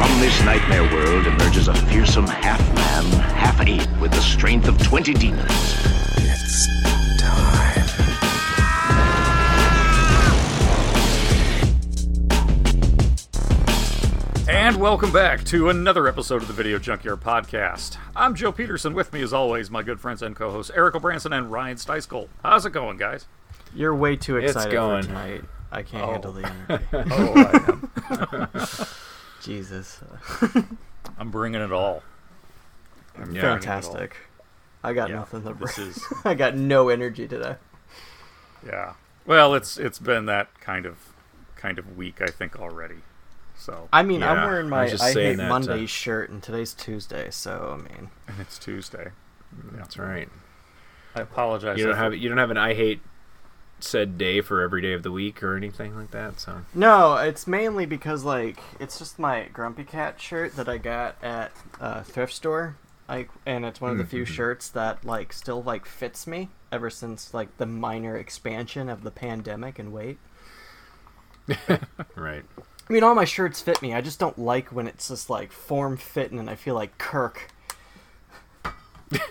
From this nightmare world emerges a fearsome half-man, half-ape with the strength of 20 demons. It's time. And welcome back to another episode of the Video Junkyard Podcast. I'm Joe Peterson. With me, as always, my good friends and co-hosts Erik Branson and Ryan Steiskol. How's it going, guys? You're way too excited It's excited going. for tonight. I can't oh. handle the energy. Oh, I am. Jesus. I'm bringing it all. I'm Yeah. bringing it Fantastic. I got Yeah, nothing to this bring. is- I got no energy today. Yeah. Well, it's it's been that kind of kind of week, I think, already. So I mean, Yeah, I'm wearing I my was just I saying hate that, uh, Mondays shirt, and today's Tuesday, so I mean, and it's Tuesday. That's right. I apologize. You don't have think- you don't have an I hate said day for every day of the week or anything like that. So no, it's mainly because like it's just my Grumpy Cat shirt that I got at a thrift store, like, and it's one of the few Mm-hmm. shirts that like still like fits me ever since like the minor expansion of the pandemic and weight. right. I mean, all my shirts fit me. I just don't like when it's just like form fitting and I feel like Kirk.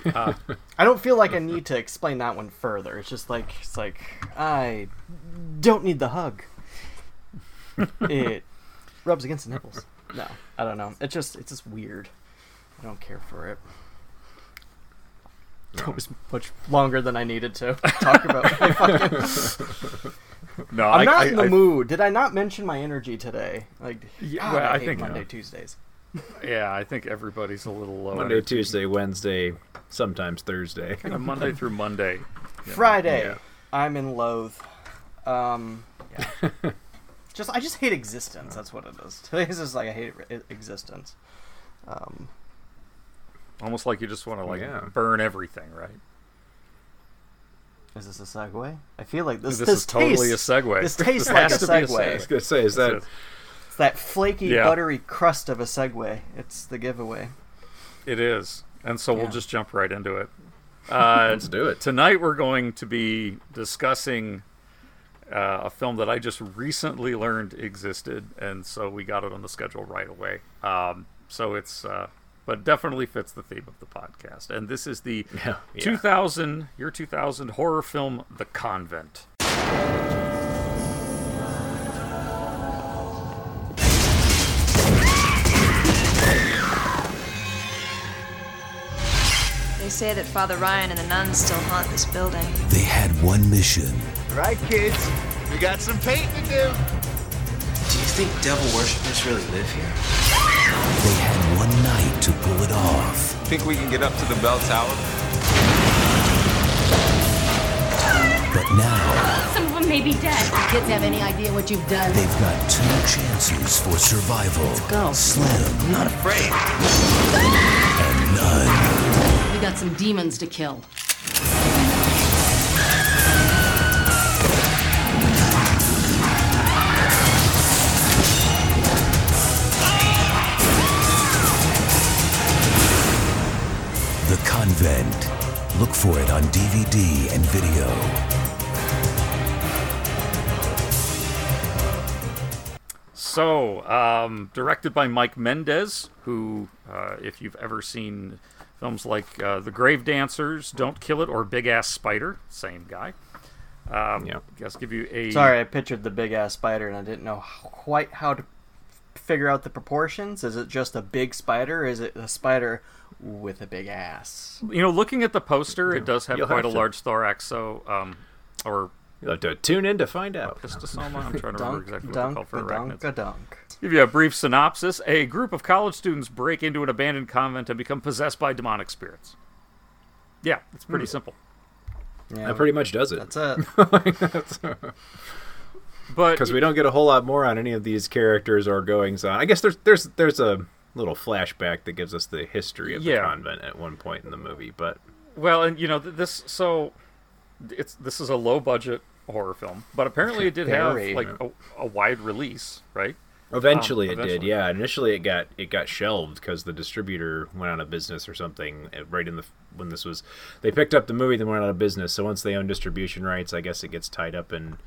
Uh, I don't feel like I need to explain that one further. It's just like it's like I don't need the hug. it rubs against the nipples. No, I don't know. It just it's just weird. I don't care for it. That was much longer than I needed to talk about. my fucking... no, I'm I, not I- in the I- mood. Did I not mention my energy today? Like, Yeah, God, well, I, think- Monday, yeah. Tuesdays. Yeah, I think everybody's a little low. Monday, energy. Tuesday, Wednesday, sometimes Thursday. Kind of Monday through Monday. you know. Friday, Yeah. I'm in loathe. Um, yeah. just I just hate existence. That's what it is. Today's just like I hate existence. Um, Almost like you just want to like Yeah. burn everything, right? is this a segue? I feel like this. This, this is totally a segue. This tastes This like a has to be a segue. I was gonna say, is that That's It's that flaky, Yeah. buttery crust of a segue. It's the giveaway. It is, and so we'll just jump right into it. Uh, Let's do it. Tonight we're going to be discussing uh, a film that I just recently learned existed, and so we got it on the schedule right away. Um, so it's, uh, but definitely fits the theme of the podcast. And this is the Yeah, yeah. 2000 year 2000 horror film, The Convent. They say that Father Ryan and the nuns still haunt this building. They had one mission Right, kids, we got some painting to do. Do you think devil worshippers really live here? They had one night to pull it off. Think we can get up to the bell tower? But now Some of them may be dead. The Kids have any idea what you've done? they've got two chances for survival. go. Slim I'm not afraid. and none. We got some demons to kill. The Convent. Look for it on DVD and video. So, um, directed by Mike Mendez, who, uh, if you've ever seen films like uh, The Grave Dancers, Don't Kill It, or Big Ass Spider, same guy. Um, Yeah. I guess give you a Sorry, I pictured the big ass spider and I didn't know quite how to figure out the proportions. Is it just a big spider, is it a spider with a big ass? You know, looking at the poster, it does have You'll quite have a to. large thorax. So, um, or You'll have to tune in to find out. histosoma. I'm trying to remember Dunk, exactly what they're called for a dunk, arachnids. dunk. Give you a brief synopsis. A group of college students break into an abandoned convent and become possessed by demonic spirits. Yeah, it's pretty hmm. simple. Yeah, That pretty much does it. that's it. But because we don't get a whole lot more on any of these characters or goings on. I guess there's there's there's a little flashback that gives us the history of Yeah. the convent at one point in the movie. But Well, and you know this so it's this is a low budget horror film, but apparently it did have like a, a wide release, right? eventually Um, it did, yeah. Initially it got it got shelved because the distributor went out of business or something. uh, Right in the when this was, they picked up the movie, then went out of business. So once they own distribution rights, I guess it gets tied up in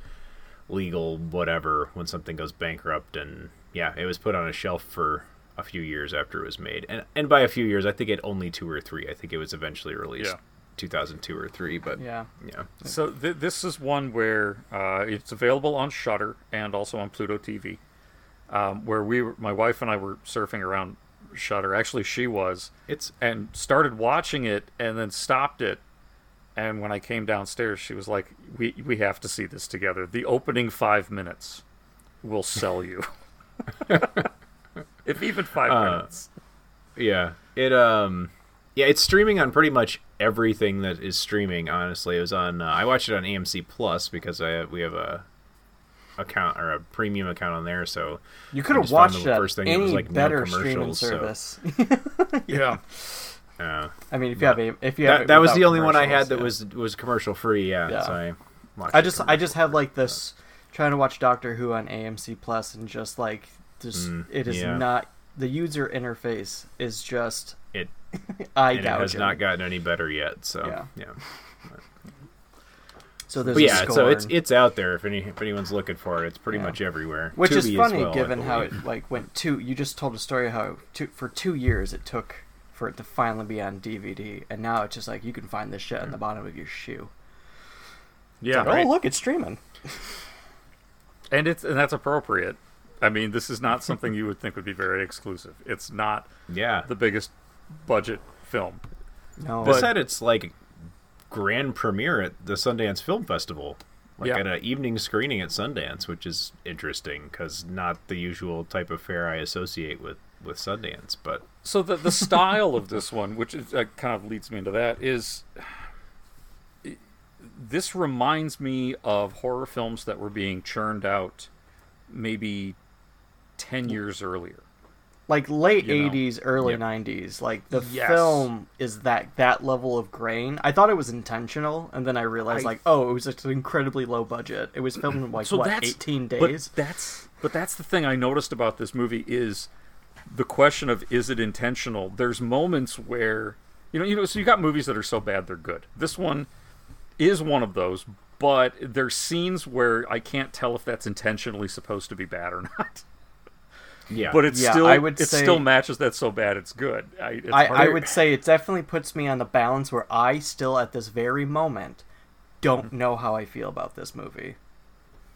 legal whatever when something goes bankrupt and yeah it was put on a shelf for a few years after it was made and and by a few years i think it only two or three i think it was eventually released Yeah. 2002 or three but Yeah. yeah So th- this is one where uh, it's available on Shudder and also on Pluto TV. Um, where we, were, my wife and I were surfing around Shudder. Actually, she was. It's and started watching it and then stopped it. And when I came downstairs, she was like, "We we have to see this together. The opening five minutes will sell you, if even five Uh, minutes." yeah it um yeah it's streaming on pretty much everything that is streaming honestly it was on uh, i watched it on amc plus because i we have a account or a premium account on there so You could have watched the that first thing any that was like no better streaming commercials, so- service. yeah. Uh, I mean, if you have a, if you that, it that was the only one I had commercials, that was was commercial free. Yeah, Yeah. so I I just I just have like this trying to watch Doctor Who on AMC Plus and just like just Mm, it is yeah. not the user interface is just it. eye and it has gouging. not gotten any better yet. So Yeah. yeah. So there's But a yeah, so it's it's out there if any if anyone's looking for it. It's pretty Yeah. much everywhere. Which is Tubi as funny well, given how it like went two. You just told a story how two, for two years it took for it to finally be on DVD, and now it's just like you can find this shit on the hmm. bottom of your shoe. Yeah, like, oh, right. Oh look, it's streaming. and it's and that's appropriate. I mean, this is not something you would think would be very exclusive. It's not yeah the biggest budget film. No, This had its like grand premiere at the Sundance Film Festival, like Yeah. at an evening screening at Sundance, which is interesting because not the usual type of fair I associate with with Sundance. But So the the style of this one, which is, uh, kind of leads me into that, is this reminds me of horror films that were being churned out maybe ten years earlier. Like late you know. 80s early Yep. 90s like the Yes. film is that that level of grain i thought it was intentional and then i realized I- like oh it was just an incredibly low budget it was filmed in like so what that's 18 but days that's but that's the thing I noticed about this movie is the question of is it intentional. There's moments where you know you know so you got movies that are so bad they're good. This one is one of those, but there's scenes where I can't tell if that's intentionally supposed to be bad or not. Yeah, But it's Yeah, still I would it say- still matches that so bad it's good. I, it's I, I would say it definitely puts me on the balance where i still at this very moment don't Mm-hmm. know how i feel about this movie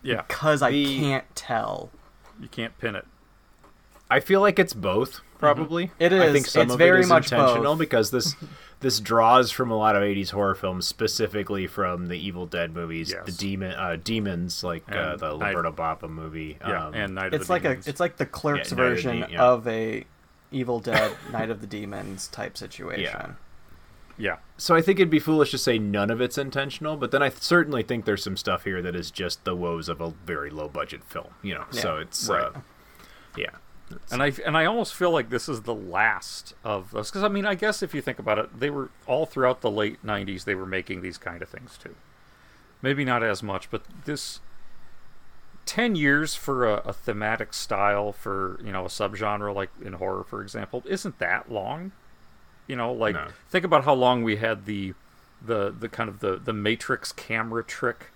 yeah because i can't tell you can't pin it. I feel like it's both. Probably It is. I think some It's of very it is much intentional both. because this this draws from a lot of '80s horror films, specifically from the Evil Dead movies, the demon uh, demons, like uh, the Night- Roberto Bava movie. Yeah, um, and Night of it's the like Demons. a it's like the clerks Yeah, Night of the version De- yeah. of a evil dead night of the demons type situation yeah. Yeah. So I think it'd be foolish to say none of it's intentional, but then I certainly think there's some stuff here that is just the woes of a very low budget film. You know, so it's Right. uh, yeah. And I and I almost feel like this is the last of those because I mean I guess if you think about it, they were all throughout the late '90s they were making these kind of things too. Maybe not as much, but this ten years for a, a thematic style for you know a subgenre like in horror, for example, isn't that long? You know, like No. think about how long we had the the the kind of the the Matrix camera trick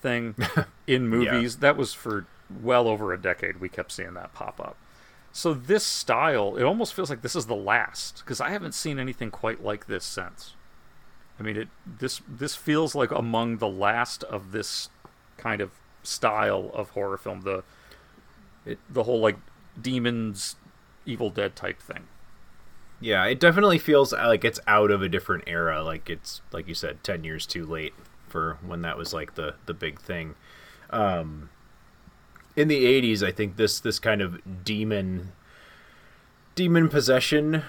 thing in movies. That was for well over a decade. We kept seeing that pop up. So this style, it almost feels like this is the last because I haven't seen anything quite like this since. I mean, it this this feels like among the last of this kind of style of horror film. The it, the whole like demons, Evil Dead type thing. Yeah, it definitely feels like it's out of a different era. Like it's like you said, ten years too late for when that was like the the big thing. Um, in the '80s, I think this this kind of demon demon possession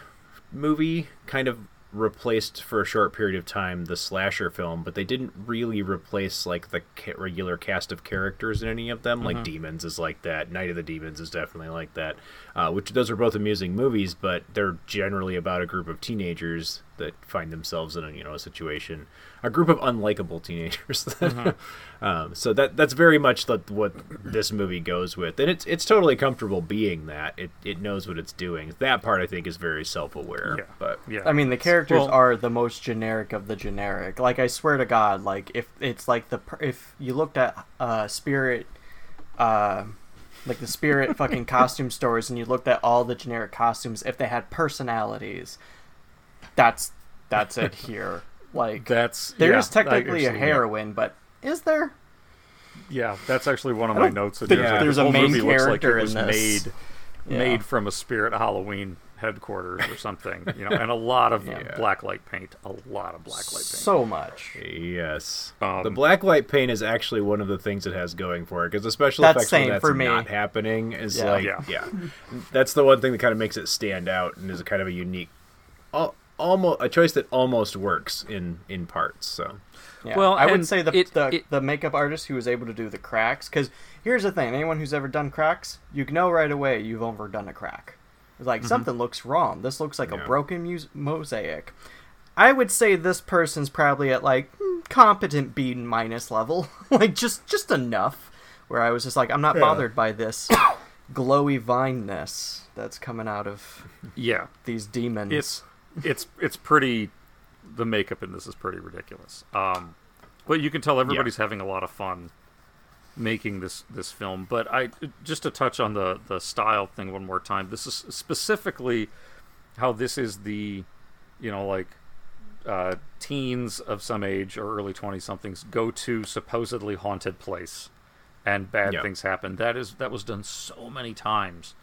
movie kind of replaced for a short period of time the slasher film, but they didn't really replace like the regular cast of characters in any of them. Like Mhm. Demons is like that. Night of the Demons is definitely like that. Uh, which those are both amusing movies, but they're generally about a group of teenagers that find themselves in a you know a situation, a group of unlikable teenagers. Mhm. um, so that that's very much the, what this movie goes with, and it's it's totally comfortable being that. It it knows what it's doing. That part I think is very self aware. Yeah. But yeah. I mean, the characters Well- are the most generic of the generic. Like, I swear to God, like if it's like the if you looked at uh Spirit, uh, like the Spirit fucking costume stores, and you looked at all the generic costumes, if they had personalities, that's that's it here. Like That's there yeah, is technically a actually, yeah. heroine, but is there? Yeah, that's actually one of my notes. in think here. Like, there's the a main movie looks like character it was in this. made Yeah. made from a Spirit Halloween headquarters or something, you know, and a lot of Yeah. black light paint, a lot of black light paint. So much. Yes, Um, the black light paint is actually one of the things it has going for it because the special That's effects when same that's for me. not happening is Yeah. like Yeah. yeah. that's the one thing that kind of makes it stand out and is a kind of a unique, al- almost a choice that almost works in in parts. So Yeah. Well, I would and say the it- the, it- the makeup artist who was able to do the cracks. Because here's the thing: anyone who's ever done cracks, you know right away you've overdone a crack. It's like something looks wrong. This looks like Yeah. a broken mus- mosaic. I would say this person's probably at like hmm, competent B minus level, like just just enough. Where I was just like, I'm not Yeah. bothered by this glowy vineness that's coming out of yeah, these demons. it's it's it's pretty. The makeup in this is pretty ridiculous. Um, but you can tell everybody's having a lot of fun making this this film. But I just to touch on the the style thing one more time. This is specifically how this is the, you know, like uh, teens of some age or early twenty somethings go to supposedly haunted place, and bad Yeah. things happen. That is that was done so many times.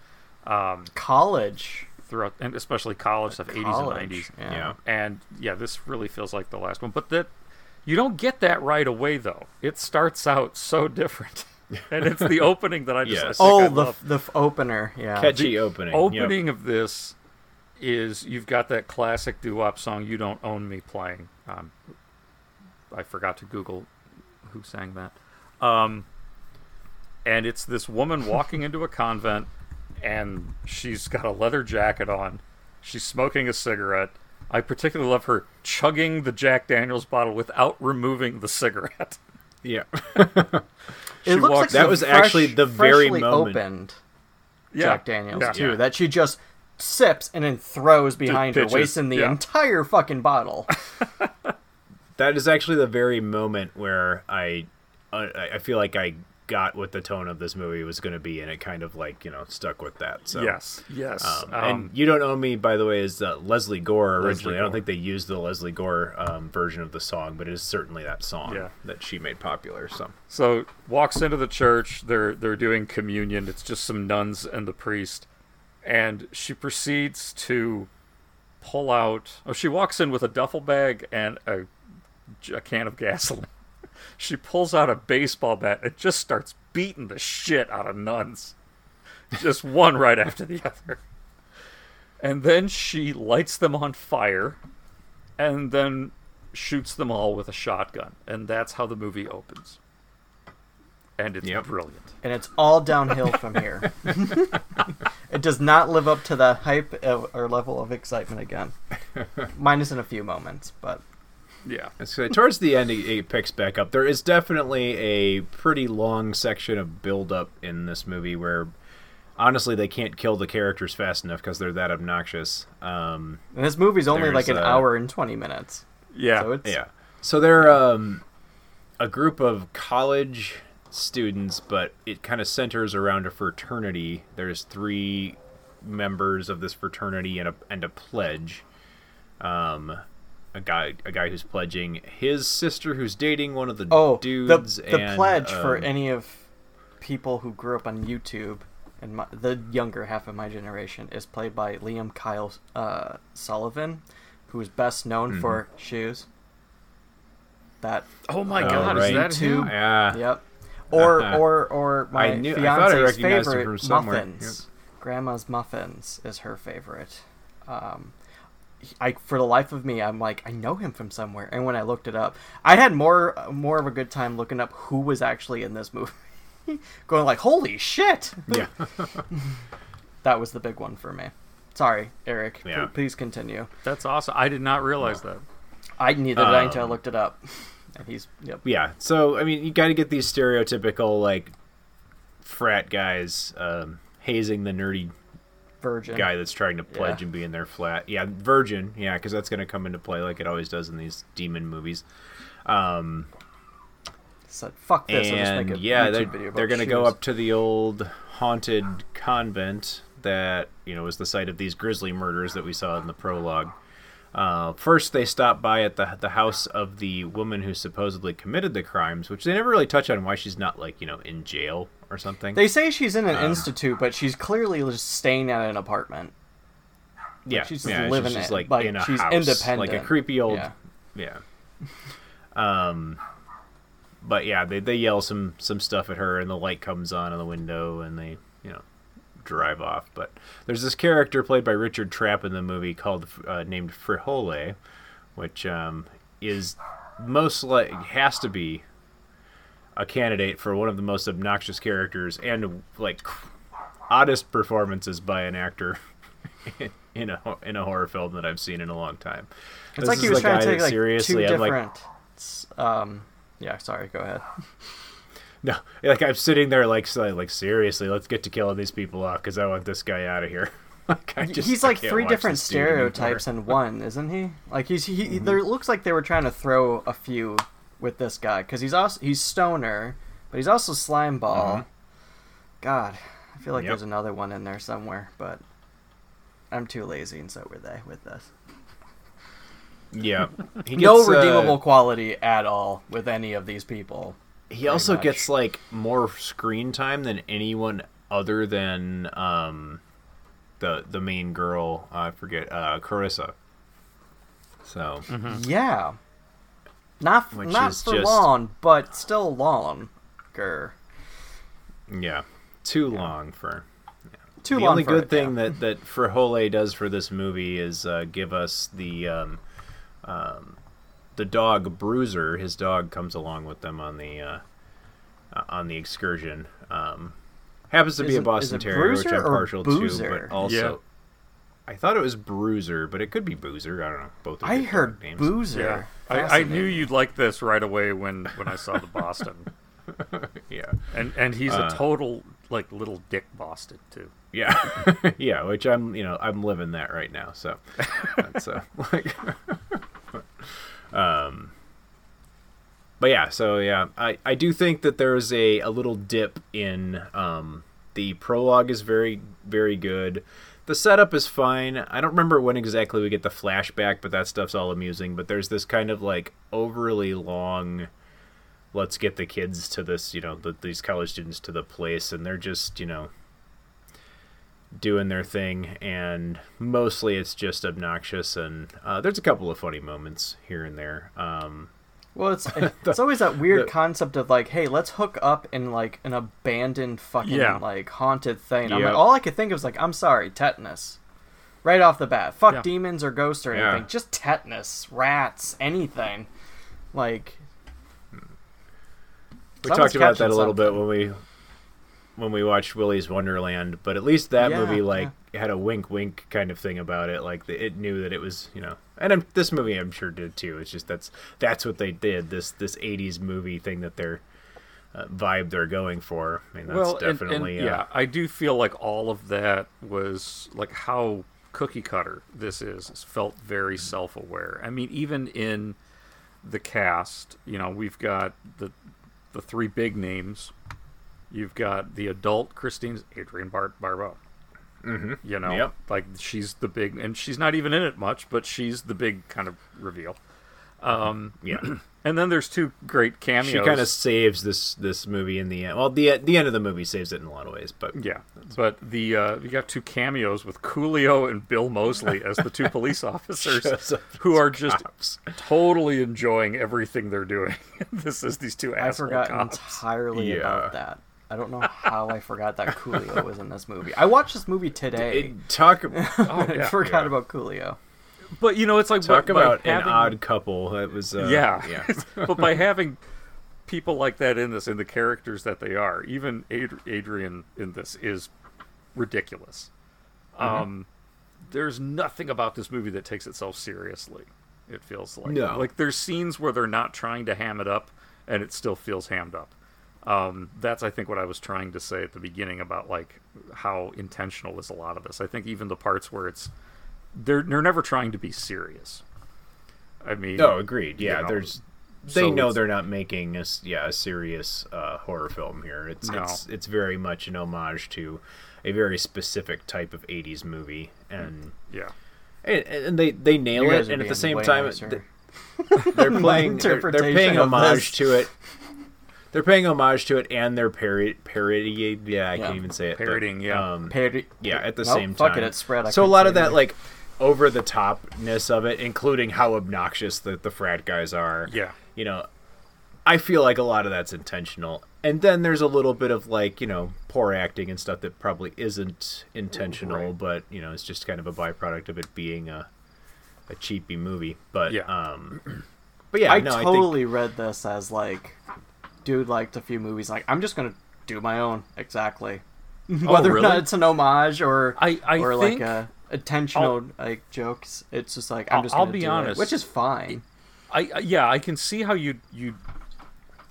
Um, college. Throughout, and especially college stuff, eighties and nineties. yeah. yeah. And yeah, this really feels like the last one. But that you don't get that right away though. It starts out so different, and it's the opening that I just Yes. I Oh, the love. the f- opener. Yeah. Catchy opening. yep. opening of this is you've got that classic doo-wop song "You Don't Own Me" playing. Um, I forgot to Google who sang that. Um, and it's this woman walking into a convent, and she's got a leather jacket on. She's smoking a cigarette. I particularly love her chugging the Jack Daniels bottle without removing the cigarette. Yeah. It She looks like That some was actually the very freshly moment. opened Yeah, Jack Daniels yeah. too. Yeah. That she just sips and then throws behind her, wasting the yeah. entire fucking bottle. that is actually the very moment where I, I, I feel like I got what the tone of this movie was going to be, and it kind of like you know stuck with that. So Yes, yes. Um, Um, and you don't know me, by the way, is uh, Lesley Gore originally. Lesley I don't think they used the Lesley Gore um, version of the song, but it is certainly that song Yeah. that she made popular. So So walks into the church. They're they're doing communion. It's just some nuns and the priest, and she proceeds to pull out. Oh, she walks in with a duffel bag and a, a can of gasoline. She pulls out a baseball bat and just starts beating the shit out of nuns, just one right after the other. And then she lights them on fire, and then shoots them all with a shotgun, and that's how the movie opens and it's Yep. brilliant. and it's all downhill from here. it does not live up to that hype uh, or level of excitement again, minus in a few moments. But Yeah, So towards the end, it, it picks back up. There is definitely a pretty long section of build up in this movie where, honestly, they can't kill the characters fast enough because they're that obnoxious. Um, and this movie's only like an uh, hour and twenty minutes. yeah, So it's yeah. So they're um, a group of college students, but it kind of centers around a fraternity. There's three members of this fraternity and a and a pledge. Um, a guy a guy who's pledging his sister who's dating one of the oh dudes. the the and, pledge for um, any of people who grew up on YouTube and my, the younger half of my generation is played by Liam Kyle uh, Sullivan, who is best known Mm-hmm. for Shoes. That Oh my Oh, god, right. is that Two- him? Yeah. Yep. Or Uh-huh. or or my I knew- I I fiance's favorite from somewhere. muffins. Grandma's muffins is her favorite. Um, I for the life of me, I'm like, I know him from somewhere. And when I looked it up, I had more more of a good time looking up who was actually in this movie. Going like, holy shit! Yeah. that was the big one for me. Sorry, Eric. Yeah. p- Please continue. That's awesome. I did not realize that. I neither did I until I Um, looked it up. And he's yep. yeah so i mean you got to get these stereotypical like frat guys um, hazing the nerdy Virgin. guy that's trying to pledge Yeah. and be in their flat yeah virgin yeah because that's going to come into play like it always does in these demon movies um Said fuck this. And yeah they're, they're going to go up to the old haunted convent that you know was the site of these grisly murders that we saw in the prologue uh, first, they stop by at the the house of the woman who supposedly committed the crimes, which they never really touch on why she's not like you know in jail or something. They say she's in an Um, institute, but she's clearly just staying at an apartment. Like, yeah, she's just yeah, living she's it. like, like in a she's house, independent, like a creepy old, Yeah. yeah. Um, but yeah, they they yell some some stuff at her, and the light comes on in the window, and they you know drive off. But there's this character played by Richard Trapp in the movie called uh, named Frijole, which um, is most like has to be a candidate for one of the most obnoxious characters and like oddest performances by an actor in a in a horror film that I've seen in a long time. It's This like he was trying to take like seriously, two I'm like, different. um, yeah, sorry. Go ahead. No, like I'm sitting there, like, like seriously, let's get to killing these people off because I want this guy out of here. like, just, he's like three different this dude anymore. stereotypes in one, isn't he? Like he's he. Mm-hmm. There looks like they were trying to throw a few with this guy because he's also he's stoner, but he's also slime ball. Mhm. God, I feel like Yep. there's another one in there somewhere, but I'm too lazy, and so were they with this. Yeah, He no gets, uh, redeemable quality at all with any of these people. He also much. gets like more screen time than anyone other than um, the the main girl. I forget uh, Carissa. So Yeah. Not Which not is for just- long, but still longer. yeah, too long for. Too the long only good it, thing yeah. that that Frijole does for this movie is uh, give us the um, um, the dog Bruiser. His dog comes along with them on the uh, uh, on the excursion. Um, happens to Is be a Boston Terrier, which I'm or partial to, but also. I thought it was Bruiser, but it could be Boozer. I don't know. Both. Are I heard names. Boozer. I, I knew you'd like this right away when when I saw the Boston. yeah, and and he's Uh, a total like little dick Boston too. Yeah, yeah, which I'm, you know, I'm living that right now. So, that's uh, like, um, but yeah, so yeah, I, I do think that there's a, a little dip in, um, the prologue is very, very good. The setup is fine. I don't remember when exactly we get the flashback, but that stuff's all amusing. But there's this kind of like overly long, let's get the kids to this, you know, the, these college students to the place, and they're just, you know, doing their thing, and mostly it's just obnoxious. And uh, there's a couple of funny moments here and there. Um, Well, it's it's always that weird the- concept of like, hey, let's hook up in like an abandoned fucking Yeah. like haunted thing. I'm Yep. like, all I could think of was like, I'm sorry, tetanus. Right off the bat, fuck Yeah. demons or ghosts or Yeah. anything, just tetanus, rats, anything. Like, we talked about that a little bit when we when we watched Willy's Wonderland, but at least that Yeah, movie like had a wink wink kind of thing about it. Like the, it knew that it was you know, and I'm, this movie I'm sure did too. It's just that's that's what they did. This this '80s movie thing that they're uh, vibe they're going for. I mean, that's well, and- and, definitely uh, yeah. I do feel like all of that was like how cookie cutter this is. It felt very self-aware. I mean, even in the cast, you know, we've got the the three big names. You've got the adult Christine's Adrienne Bar- Barbeau. Mm-hmm. You know, Yep. like she's the big, and she's not even in it much, but she's the big kind of reveal. Um, Yeah. and then there's two great cameos. She kind of saves this this movie in the end. Well, the the end of the movie saves it in a lot of ways, but Yeah, but the uh, you got two cameos with Coolio and Bill Moseley as the two police officers who as are just cops. totally enjoying everything they're doing. this is these two I forgot cops. entirely Yeah. about that. I don't know how I forgot that Coolio was in this movie. I watched this movie today. It- talk. Oh, I forgot yeah. about Coolio. but you know, it's like Talk by- by about having- an odd couple. That was uh, yeah, yeah. but by having people like that in this, and the characters that they are, even Ad- Adrienne in this is ridiculous. Mhm. Um, there's nothing about this movie that takes itself seriously. It feels like No. like there's scenes where they're not trying to ham it up, and it still feels hammed up. Um, that's I think what I was trying to say at the beginning about like how intentional is a lot of this. I think even the parts where it's they're they're never trying to be serious. I mean, No, agreed. you Yeah, know, there's so they know they're not making a s- yeah a serious uh, horror film here. It's No. it's it's very much an homage to a very specific type of '80s movie, and yeah, and, and they they nail it, and at the same time nicer. they're playing they're, they're interpretation paying of homage this. to it. They're paying homage to it, and they're parody parody. Yeah, I Yeah. can't even say it. but, Parodying, yeah. um, Parody- Yeah, at the Nope, same fuck time. it, it's spread, I So a lot of that anything. like over the topness of it, including how obnoxious the the frat guys are. Yeah. you know, I feel like a lot of that's intentional. And then there's a little bit of like, you know, poor acting and stuff that probably isn't intentional, but you know, it's just kind of a byproduct of it being a a cheapy movie. But Yeah. um but yeah, I no, totally read this as like, dude liked a few movies. Like, I'm just gonna do my own exactly, Oh, whether or not it's an homage or I- I or think- like a intentional like jokes. It's just like I'm I'll- just. I'll be do it, honest. which is fine. I I- yeah, I can see how you you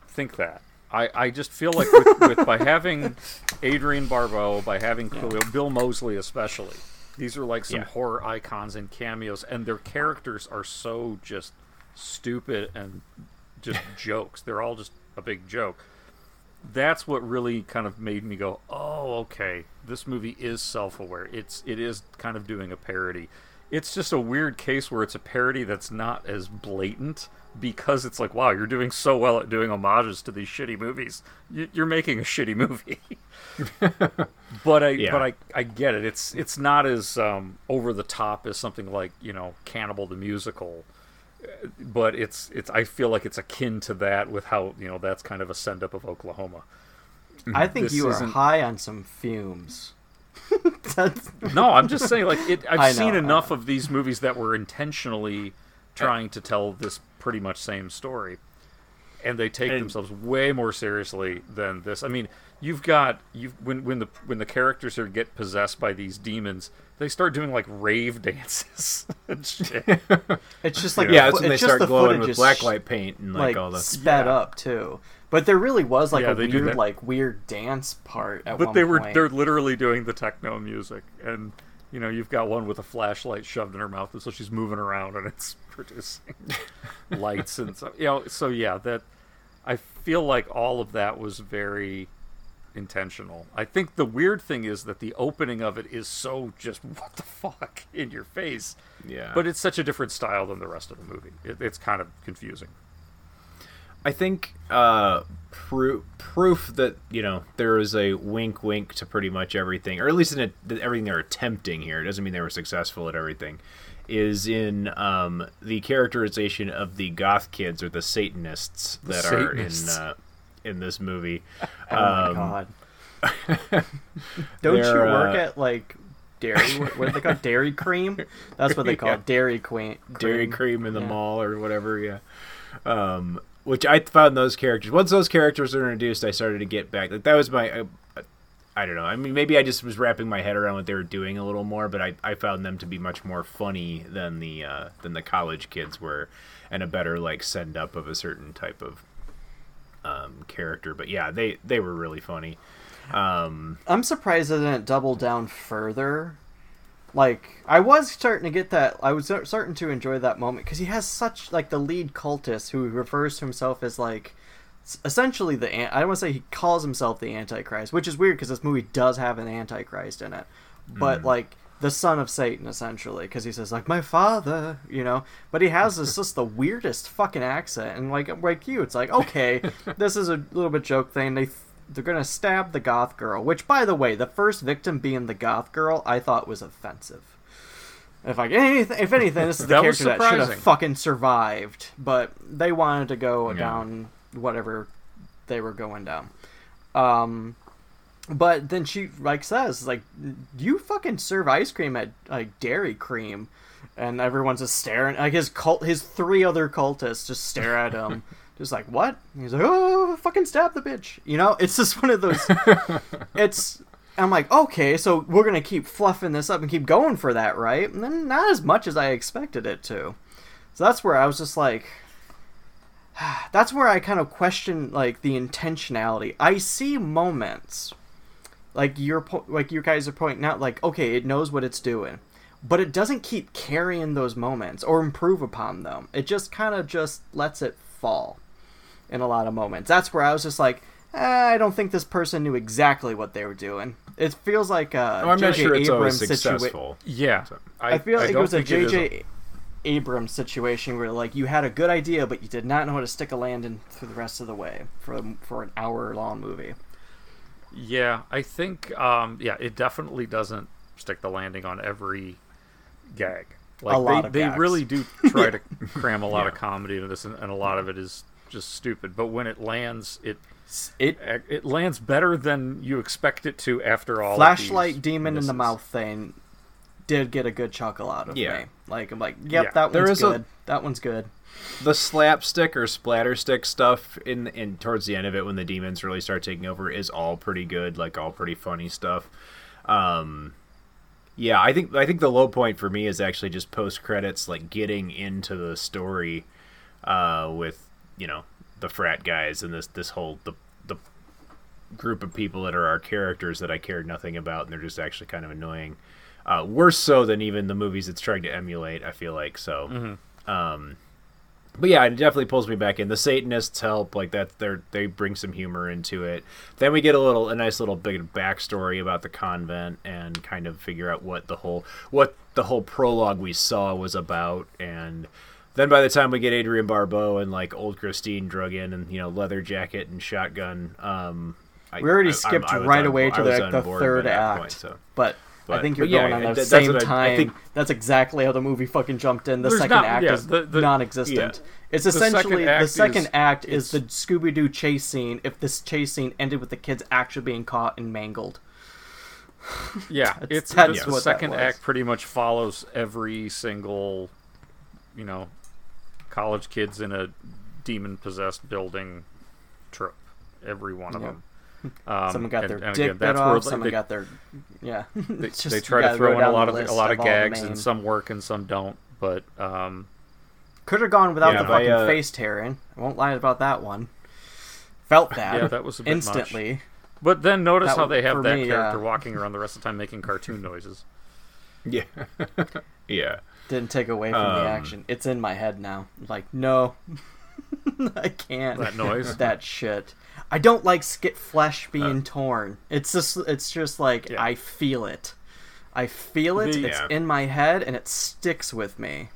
think that. I, I just feel like with, with by having Adrienne Barbeau, by having Bill, Bill Moseley especially, these are like some Yeah. horror icons and cameos, and their characters are so just stupid and just jokes. They're all just a big joke. That's what really kind of made me go, "Oh, okay. This movie is self-aware. It's it is kind of doing a parody. It's just a weird case where it's a parody that's not as blatant because it's like, wow, you're doing so well at doing homages to these shitty movies. You're making a shitty movie." but I Yeah. but I I get it. It's it's not as um, over the top as something like you know Cannibal the musical, but it's it's I feel like it's akin to that with how you know that's kind of a send up of Oklahoma. I think This you are high on some fumes. No, I'm just saying like it. I've I seen enough of these movies that were intentionally trying to tell this pretty much same story, and they take And- themselves way more seriously than this. I mean, you've got you when when the when the characters are get possessed by these demons, they start doing like rave dances and shit. It's just like Yeah, the that's when they start the glowing with black light paint and, like, all the- sped Yeah. up too. But there really was like Yeah, a weird, like weird dance part at but one they were point. they're literally doing the techno music and you know you've got one with a flashlight shoved in her mouth and so she's moving around and it's producing lights and so you know so yeah that i feel like all of that was very intentional. I think the weird thing is that the opening of it is so just what the fuck in your face. Yeah. but it's such a different style than the rest of the movie. It, it's kind of confusing I think uh, proof proof that you know there is a wink wink to pretty much everything, or at least in a, everything they're attempting here. It doesn't mean they were successful at everything. Is in um, the characterization of the goth kids or the Satanists The that Satanists. are in uh, in this movie. Oh my Um, god! Don't you work uh, at like dairy? What, are they called? Dairy cream? That's what they call Yeah. Dairy queen. Dairy cream in the Yeah. mall or whatever. Yeah. Um, which I found those characters. Once those characters were introduced, I started to get back. Like that was my. Uh, I don't know. I mean, maybe I just was wrapping my head around what they were doing a little more, but I, I found them to be much more funny than the uh, than the college kids were, and a better like send up of a certain type of um, character. But yeah, they they were really funny. Um, I'm surprised they didn't double down further. Like I was starting to get that. I was starting to enjoy that moment because he has such like the lead cultist who refers to himself as like essentially the I don't want to say he calls himself the Antichrist, which is weird because this movie does have an Antichrist in it, but Mm. like the son of Satan essentially because he says like my father, you know. But he has this just the weirdest fucking accent and like like you, it's like okay, this is a little bit joke thing. They they're gonna stab the goth girl, which by the way, the first victim being the goth girl, I thought was offensive. If I anything, if anything, this is the That character that should have fucking survived, but they wanted to go Yeah. down whatever they were going down. Um, but then she like says like you fucking serve ice cream at like Dairy Cream, and everyone's just staring. Like his cult, his three other cultists just stare at him, just like what? And he's like, oh, fucking stab the bitch. You know, it's just one of those. it's. I'm like, okay, so we're gonna keep fluffing this up and keep going for that, right? And then not as much as I expected it to. So that's where I was just like, that's where I kind of question like the intentionality. I see moments like you're po- like you guys are pointing out like okay, it knows what it's doing, but it doesn't keep carrying those moments or improve upon them. It just kind of just lets it fall in a lot of moments. That's where I was just like, eh, I don't think this person knew exactly what they were doing. It feels like a Oh, I'm not J.J. sure it's always Abrams situa- successful. Yeah, I, feel like it was a think it is J.J. Abrams situation where like you had a good idea, but you did not know how to stick a landing through the rest of the way for for an hour long movie. Yeah, I think um, yeah, it definitely doesn't stick the landing on every gag. Like A lot they, of they gags. really do try to cram a lot of comedy into this, and, and a lot of it is just stupid. But when it lands, it It it lands better than you expect it to after all. flashlight these demon in the mouth thing did get a good chuckle out of Yeah. me. Like I'm like, yep, Yeah. that There one's is a- good. That one's good. the slapstick or splatterstick stuff in in towards the end of it when the demons really start taking over is all pretty good, like all pretty funny stuff. Um, yeah, I think I think the low point for me is actually just post credits, like getting into the story uh, with you know the frat guys and this this whole the the group of people that are our characters that I cared nothing about, and they're just actually kind of annoying. Uh, worse so than even the movies it's trying to emulate. I feel like so. Um, but yeah, it definitely pulls me back in. The Satanists help, like that. They they bring some humor into it. Then we get a little, a nice little bit of backstory about the convent and kind of figure out what the whole what the whole prologue we saw was about. And then by the time we get Adrienne Barbeau and like old Christine drug in and you know leather jacket and shotgun, um, I- We already I- skipped I was right on away to I the, the third act. point, so. But I think you're but yeah, going on the that's same what I- I time. think- That's exactly how the movie fucking jumped in. The second not- act yeah, is the- the- non-existent. yeah. It's The second essentially the second is- act is the Scooby Doo chase scene. If this chase scene ended with the kids actually being caught and mangled, Yeah, That's- it's that's the what second act pretty much follows every single, you know, college kids in a demon possessed building trope. Every one of Yeah. them. Um, someone got and- their and dick again, bit that's off. where like, someone they, got their yeah. they, just- they try to throw in a lot of a lot of all the gags, and some work and some don't. But um, Could have gone without Yeah, the but I, fucking uh, face tearing. I won't lie about that one. Felt that. Yeah, that was a bit much. instantly. but then notice That how they have that me, character yeah. walking around the rest of the time making cartoon noises. Yeah, yeah. Didn't take away from Um, the action. It's in my head now. Like, no, I can't. That noise? that shit. I don't like skit flesh being torn. It's just, it's just like Yeah. I feel it. I feel it. The- it's Yeah. in my head, and it sticks with me.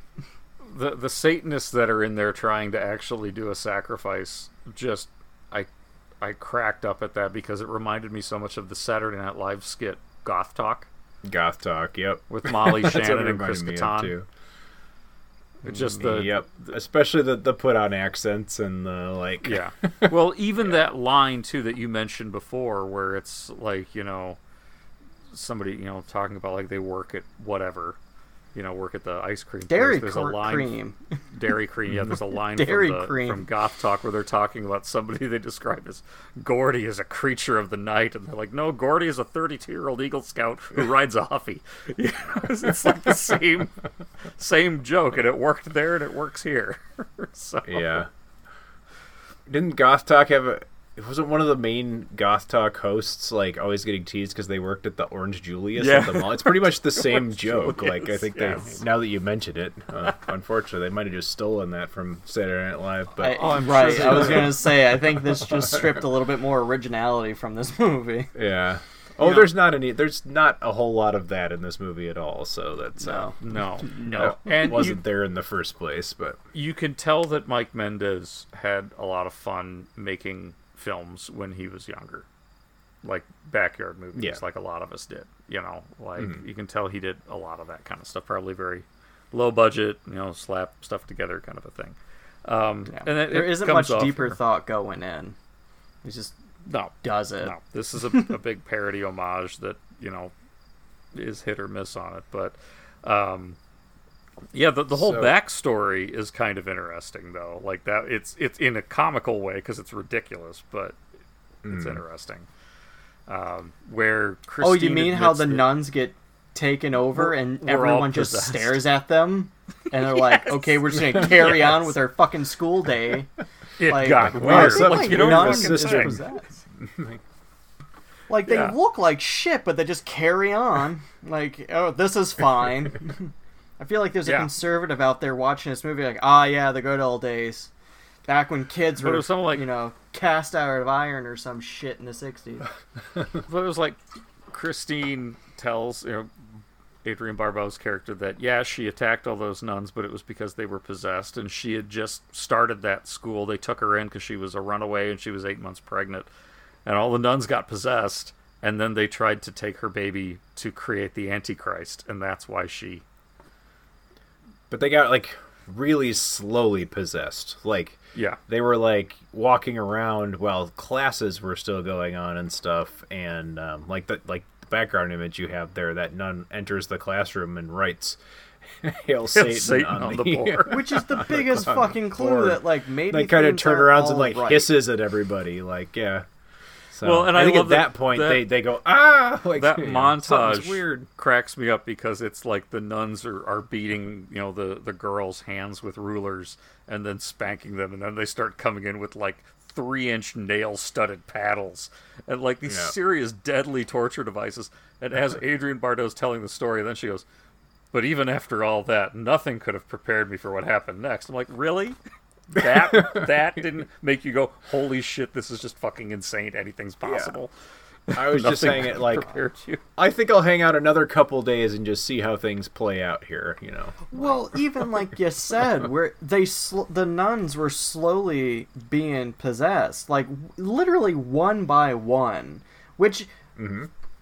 the the Satanists that are in there trying to actually do a sacrifice just I I cracked up at that because it reminded me so much of the Saturday Night Live skit Goth Talk Goth talk. Yep. with Molly That's what it Shannon and Chris Kattan. too. Just the yep, especially the the put on accents and the like. yeah. Well, even that line too that you mentioned before, where it's like you know somebody you know talking about like they work at whatever, you know, work at the ice cream Dairy place. There's cr- a line cream. Dairy cream. Yeah, there's a line Dairy from, the, cream. from Goth Talk where they're talking about somebody they describe as Gordy as a creature of the night, and they're like, no, Gordy is a 32 year old Eagle Scout who rides a Huffy. You know, it's, it's like the same same joke, and it worked there and it works here. so Yeah. Didn't Goth Talk have a? It wasn't one of the main Goth Talk hosts like always getting teased because they worked at the Orange Julius Yeah. at the mall. It's pretty much the same Orange joke. Like I think yes. they now that you mentioned it, uh, unfortunately they might have just stolen that from Saturday Night Live. But I, Oh, I'm right. sure I was gonna say. I think this just stripped a little bit more originality from this movie. yeah. Oh, know- there's not any. There's not a whole lot of that in this movie at all. So that's uh, no, no, and wasn't you, there in the first place. But you can tell that Mike Mendez had a lot of fun making films when he was younger, like backyard movies, Yeah. like a lot of us did. You know, like Mhm. you can tell he did a lot of that kind of stuff. Probably very low budget, you know, slap stuff together kind of a thing. Um, Yeah. and it, there it isn't much deeper here. thought going in. It's just no, does it. No, this is a, a big parody homage that you know is hit or miss on it, but um, yeah, the, the whole So- backstory is kind of interesting though. Like that, it's it's in a comical way because it's ridiculous, but it's Mm. interesting. Um, where Oh, you mean how the nuns get taken over We're- and we're everyone just stares at them and they're like, "Okay, we're just gonna carry on with our fucking school day." It like, got I weird. think, Like, like, you don't nuns fucking is think. possessed. Like they Yeah. look like shit, but they just carry on. Like, oh, this is fine. I feel like there's a Yeah. conservative out there watching this movie, like, ah, yeah, the good old days, back when kids But were, something like- you know, cast out of iron or some shit in the '60s. But it was like Christine tells you know Adrienne Barbeau's character that yeah she attacked all those nuns, but it was because they were possessed, and she had just started that school. They took her in because she was a runaway and she was eight months pregnant, and all the nuns got possessed, and then they tried to take her baby to create the Antichrist, and that's why she. But they got like really slowly possessed. Like Yeah. they were like walking around while classes were still going on and stuff, and um, like the like the background image you have there, that nun enters the classroom and writes. Hail Satan, Satan on, on the, the board." Which is the biggest on fucking clue board. that, like, maybe they kind of turn aren't around and like right. hisses at everybody, like yeah. So, Well, and I think love at that- that point that- they, they go ah like that you know, montage weird. cracks me up because it's like the nuns are, are beating you know the the girls' hands with rulers and then spanking them, and then they start coming in with like three inch nail studded paddles and like these Yeah. serious deadly torture devices. And as Adrienne Barbeau's telling the story, then she goes, "But even after all that, nothing could have prepared me for what happened next." I'm like, really? That that didn't make you go, "Holy shit, this is just fucking insane. Anything's possible." I was just saying it like prepared you. I think I'll hang out another couple days and just see how things play out here. You know, Well, even like you said, where they sl- the nuns were slowly being possessed, like literally one by one, which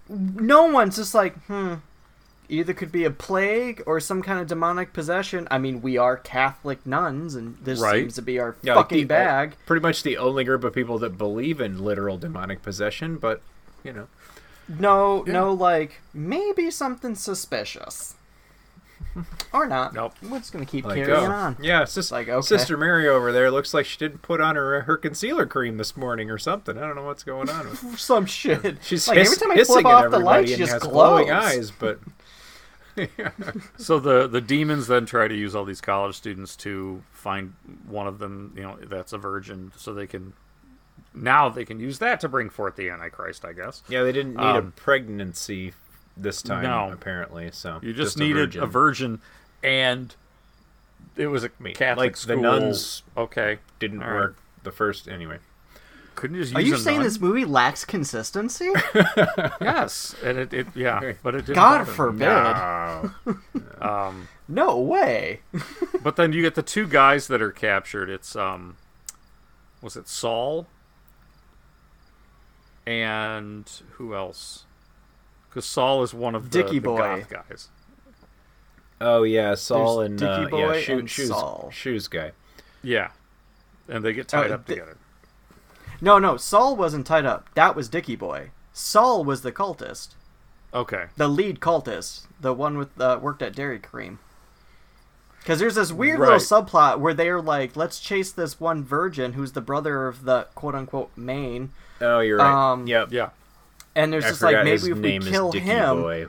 no one's just like, hmm, either could be a plague or some kind of demonic possession. I mean, we are Catholic nuns, and this Right. seems to be our Yeah, like fucking the- uh, bag. pretty much the only group of people that believe in literal demonic possession, but you know, No, no, like maybe something suspicious. Or not. Nope. We're just gonna keep like carrying oh, on. yeah, sis- Like, okay. Sister Mary over there looks like she didn't put on her her concealer cream this morning or something. I don't know what's going on. With Some shit. She's like hiss- every time I flip off the light, she just glowing eyes, but So the the demons then try to use all these college students to find one of them, you know, that's a virgin, so they can now they can use that to bring forth the Antichrist, I guess. yeah, they didn't need a Um, pregnancy this time no. apparently. So You just, a needed virgin. a virgin, and it was a Catholic like, the nuns okay, didn't all right. work the first anyway. Couldn't you just Are you a saying nun? this movie lacks consistency? Yes, and it, it yeah, but it didn't God bother me. forbid. No. Um, No way. but then you get the two guys that are captured. It's um, was it Saul? And who else? Because Saul is one of the, Dicky the Boy. goth guys. Oh yeah, Saul There's and Dicky uh, Boy yeah, shoe, and shoes, Saul. shoes guy. Yeah, and they get tied Oh, up di- together. No, no, Saul wasn't tied up. That was Dicky Boy. Saul was the cultist, Okay. the lead cultist, the one with uh, worked at Dairy Cream. Because there's this weird Right. little subplot where they're like, let's chase this one virgin who's the brother of the quote unquote main. Oh, you're right. Um, yep. Yeah. And there's I just like maybe if we kill is Dicky him, Boy.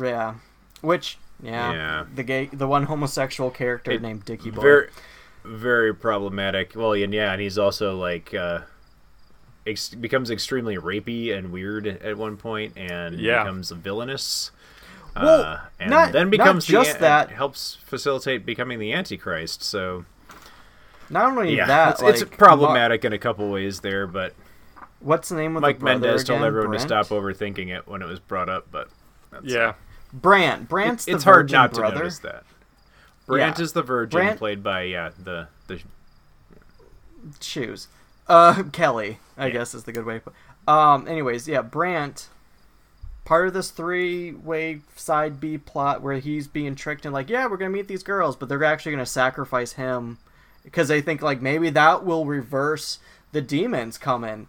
yeah. Which yeah, Yeah. the gay, the one homosexual character It- named Dicky Boy. Very, very problematic. Well, and yeah, and he's also like uh, ex- becomes extremely rapey and weird at one point, and Yeah. becomes villainous. Well, uh, and not- then not becomes just the, that. helps facilitate becoming the Antichrist. So Not only yeah, that, it's, like, it's problematic in a couple ways there, but What's the name of Mike the brother Mendez told everyone Brent? to stop overthinking it when it was brought up, but that's, Yeah. Brant. Brant's It- the it's hard not brother. to notice that. Brant Yeah. is the virgin, Brant- played by yeah the the Shoes. Uh, Kelly, I guess is the good way. to put Um, anyways, yeah, Brant. Part of this three-way side B plot where he's being tricked and like, yeah, we're gonna meet these girls, but they're actually gonna sacrifice him because they think like maybe that will reverse the demons coming.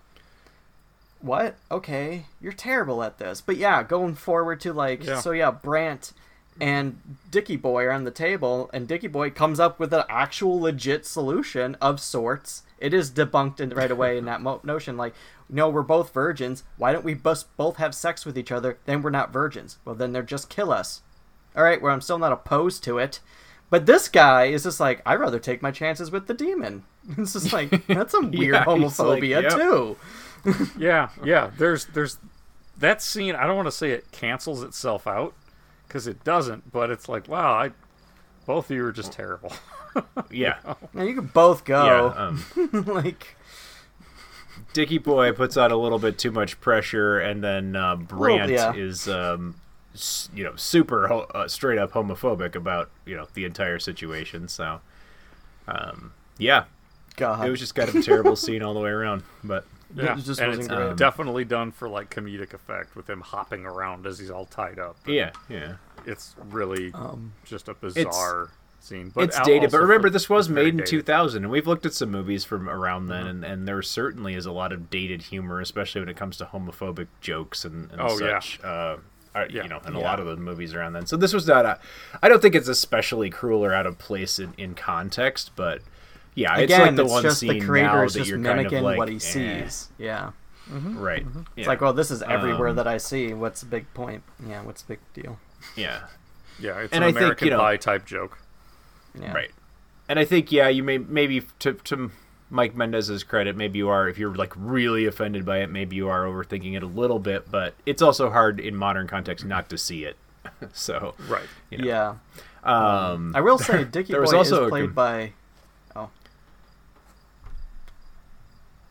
what? Okay, you're terrible at this. But yeah, going forward to like, Yeah. so yeah, Brant and Dicky Boy are on the table, and Dicky Boy comes up with an actual legit solution of sorts. It is debunked in, right away in that mo- notion, like, no, we're both virgins. Why don't we bus- both have sex with each other? Then we're not virgins. Well, then they're just kill us. All right, well, I'm still not opposed to it. But this guy is just like, I'd rather take my chances with the demon. It's just like, that's some weird Yeah, he's like, homophobia, yep. too. yeah, yeah. There's there's that scene. I don't want to say it cancels itself out because it doesn't, but it's like, wow, I both of you are just terrible. Yeah. Now you can both go. Yeah, um, like, Dicky Boy puts out a little bit too much pressure, and then uh, Brant yeah. is, um, s- you know, super ho- uh, straight up homophobic about you know the entire situation. So, um, yeah, God. it was just kind of a terrible scene all the way around. But yeah, It just and wasn't it's great. definitely done for like comedic effect with him hopping around as he's all tied up. But yeah, yeah, it's really Um, just a bizarre scene. But it's dated. But remember, this was made in dated. 2000, and we've looked at some movies from around then, Mm-hmm. and, and there certainly is a lot of dated humor, especially when it comes to homophobic jokes and, and Oh, yeah. such. Uh, uh, Yeah. You know, in a lot of the movies around then. So this was not a. I don't think it's especially cruel or out of place in, in context, but yeah, it's again, like the it's one just scene the now creator is just you're kind mimicking of like, what he eh. sees. Yeah. Right. It's Yeah. like, well, this is everywhere Um, that I see. What's the big point? Yeah, what's the big deal? Yeah. Yeah, it's And an I think, American you know- Pie type joke. Yeah. Right. And I think yeah, you may maybe to to Mike Mendez's credit, maybe you are if you're like really offended by it, maybe you are overthinking it a little bit, but it's also hard in modern context not to see it. so Right. you know. Yeah. Um, I will say, Dicky there was Boy also is played com- by. Oh.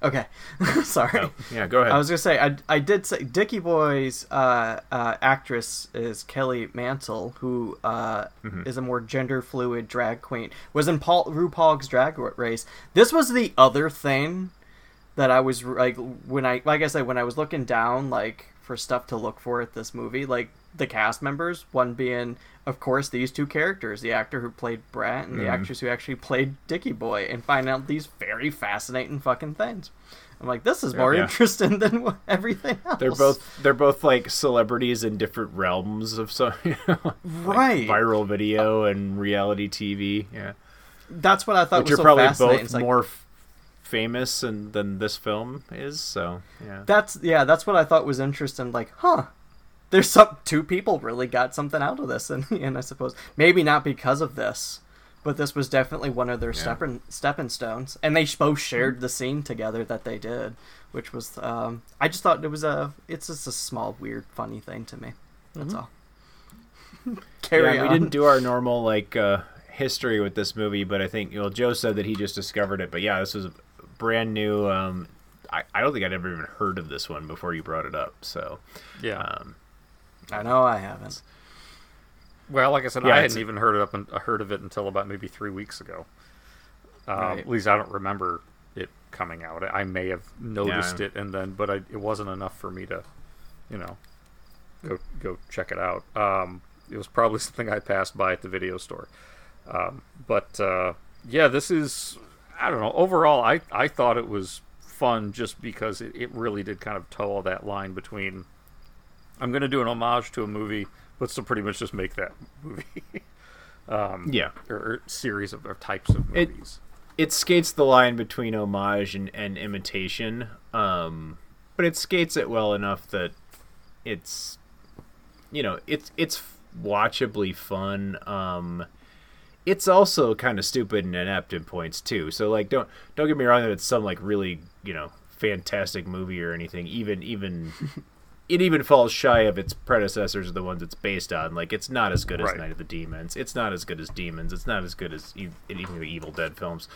Okay, sorry. Oh, yeah, go ahead. I was gonna say I, I did say Dicky Boy's uh, uh, actress is Kelly Mantle, who uh, Mm-hmm. is a more gender fluid drag queen. Was in Paul RuPaul's Drag Race. This was the other thing that I was like when I like I said when I was looking down like for stuff to look for at this movie, like the cast members, one being of course these two characters, the actor who played Brant and the Mhm. actress who actually played Dicky Boy, and find out these very fascinating fucking things. I'm like, this is more Yeah. interesting than everything else. they're both they're both like celebrities in different realms of some you know, like Right. viral video and reality TV. Yeah. That's what I thought Which was are so probably both like, more f- famous and than this film is. So yeah. That's yeah, that's what I thought was interesting. Like, huh? There's some two people really got something out of this, and and I suppose maybe not because of this, but this was definitely one of their stepping stepping stones, and they both shared the scene together that they did, which was um, I just thought it was a it's just a small weird funny thing to me. That's all. Carry yeah, on. we didn't do our normal like uh, history with this movie, but I think you know Joe said that he just discovered it. But yeah, this was brand new. Um, I, I don't think I'd ever even heard of this one before you brought it up. So Yeah. um, I know I haven't. Well, like I said, Yeah, I hadn't even heard it up and heard of it until about maybe three weeks ago. Um, Right. At least I don't remember it coming out. I may have noticed Yeah. it, and then, but I, it wasn't enough for me to, you know, go go check it out. Um, it was probably something I passed by at the video store. Um, but uh, yeah, this is I don't know. Overall, I I thought it was fun just because it, it really did kind of toe all that line between I'm going to do an homage to a movie, but still pretty much just make that movie. um, Yeah. or, or series of or types of It- movies. it skates the line between homage and, and imitation, um, but it skates it well enough that it's you know it's it's watchably fun. Um, it's also kind of stupid and inept in points too. So like don't don't get me wrong that it's some like really you know fantastic movie or anything. Even even it even falls shy of its predecessors, the ones it's based on. Like it's not as good as Right. Night of the Demons. It's not as good as Demons. It's not as good as e- even the Evil Dead films.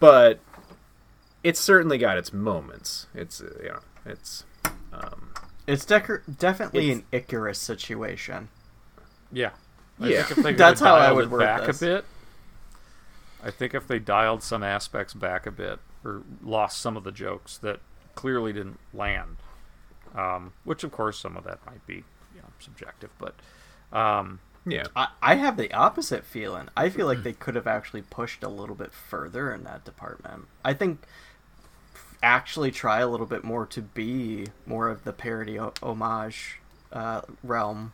But it's certainly got its moments. It's uh, you know it's um, It's decor- definitely It's- an Icarus situation. Yeah. I Yeah. think if they That's how I would it word back this. a bit. I think if they dialed some aspects back a bit or lost some of the jokes that clearly didn't land, um, which of course some of that might be you know, subjective, but um, yeah. I, I have the opposite feeling. I feel like they could have actually pushed a little bit further in that department. I think actually try a little bit more to be more of the parody o- homage uh, realm.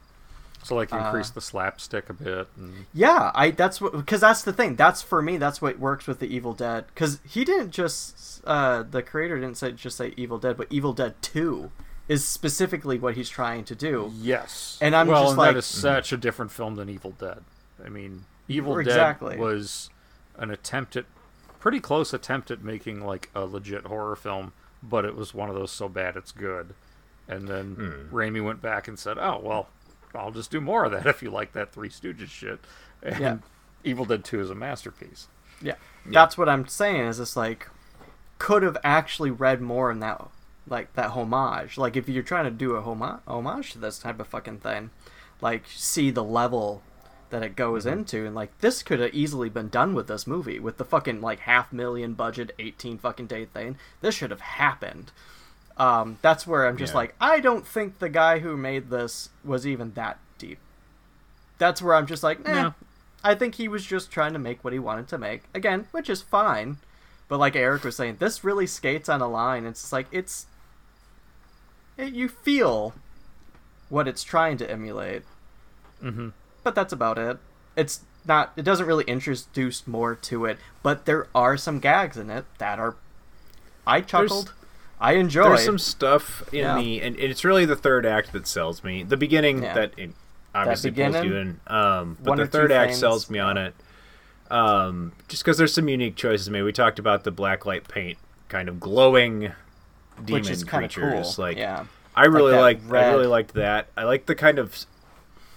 So like increase Uh, the slapstick a bit. And... Yeah, I that's what because that's the thing. That's for me. That's what works with the Evil Dead because he didn't just uh, the creator didn't say just say Evil Dead, but Evil Dead Two is specifically what he's trying to do. Yes. and I'm well, just and like, that is such a different film than Evil Dead. I mean, Evil Exactly. Dead was an attempt at, pretty close attempt at making like a legit horror film, but it was one of those so bad it's good. And then Hmm. Raimi went back and said, "Oh well, I'll just do more of that if you like that Three Stooges shit." And Yeah. Evil Dead Two is a masterpiece. Yeah. That's what I'm saying is it's like could have actually read more in that like that homage. Like if you're trying to do a homage, homage to this type of fucking thing, like see the level that it goes into and like this could have easily been done with this movie with the fucking like half million budget 18 fucking day thing. This should have happened. Um, that's where I'm just Yeah. like I don't think the guy who made this was even that deep. That's where I'm just like, eh, No. I think he was just trying to make what he wanted to make. Again, which is fine. But like Erik was saying, this really skates on a line. It's like it's it, you feel what it's trying to emulate. Mm-hmm. But that's about it. It's not it doesn't really introduce more to it, but there are some gags in it that are I chuckled. I enjoyed. There's some stuff in Yeah. the, and it's really the third act that sells me. The beginning Yeah. that it obviously pulls you in, um, but the third act frames, sells me on it. Um, just because there's some unique choices made. We talked about the black light paint, kind of glowing demon Which is creatures. cool, Like, yeah. I really like. I really liked that. I like the kind of,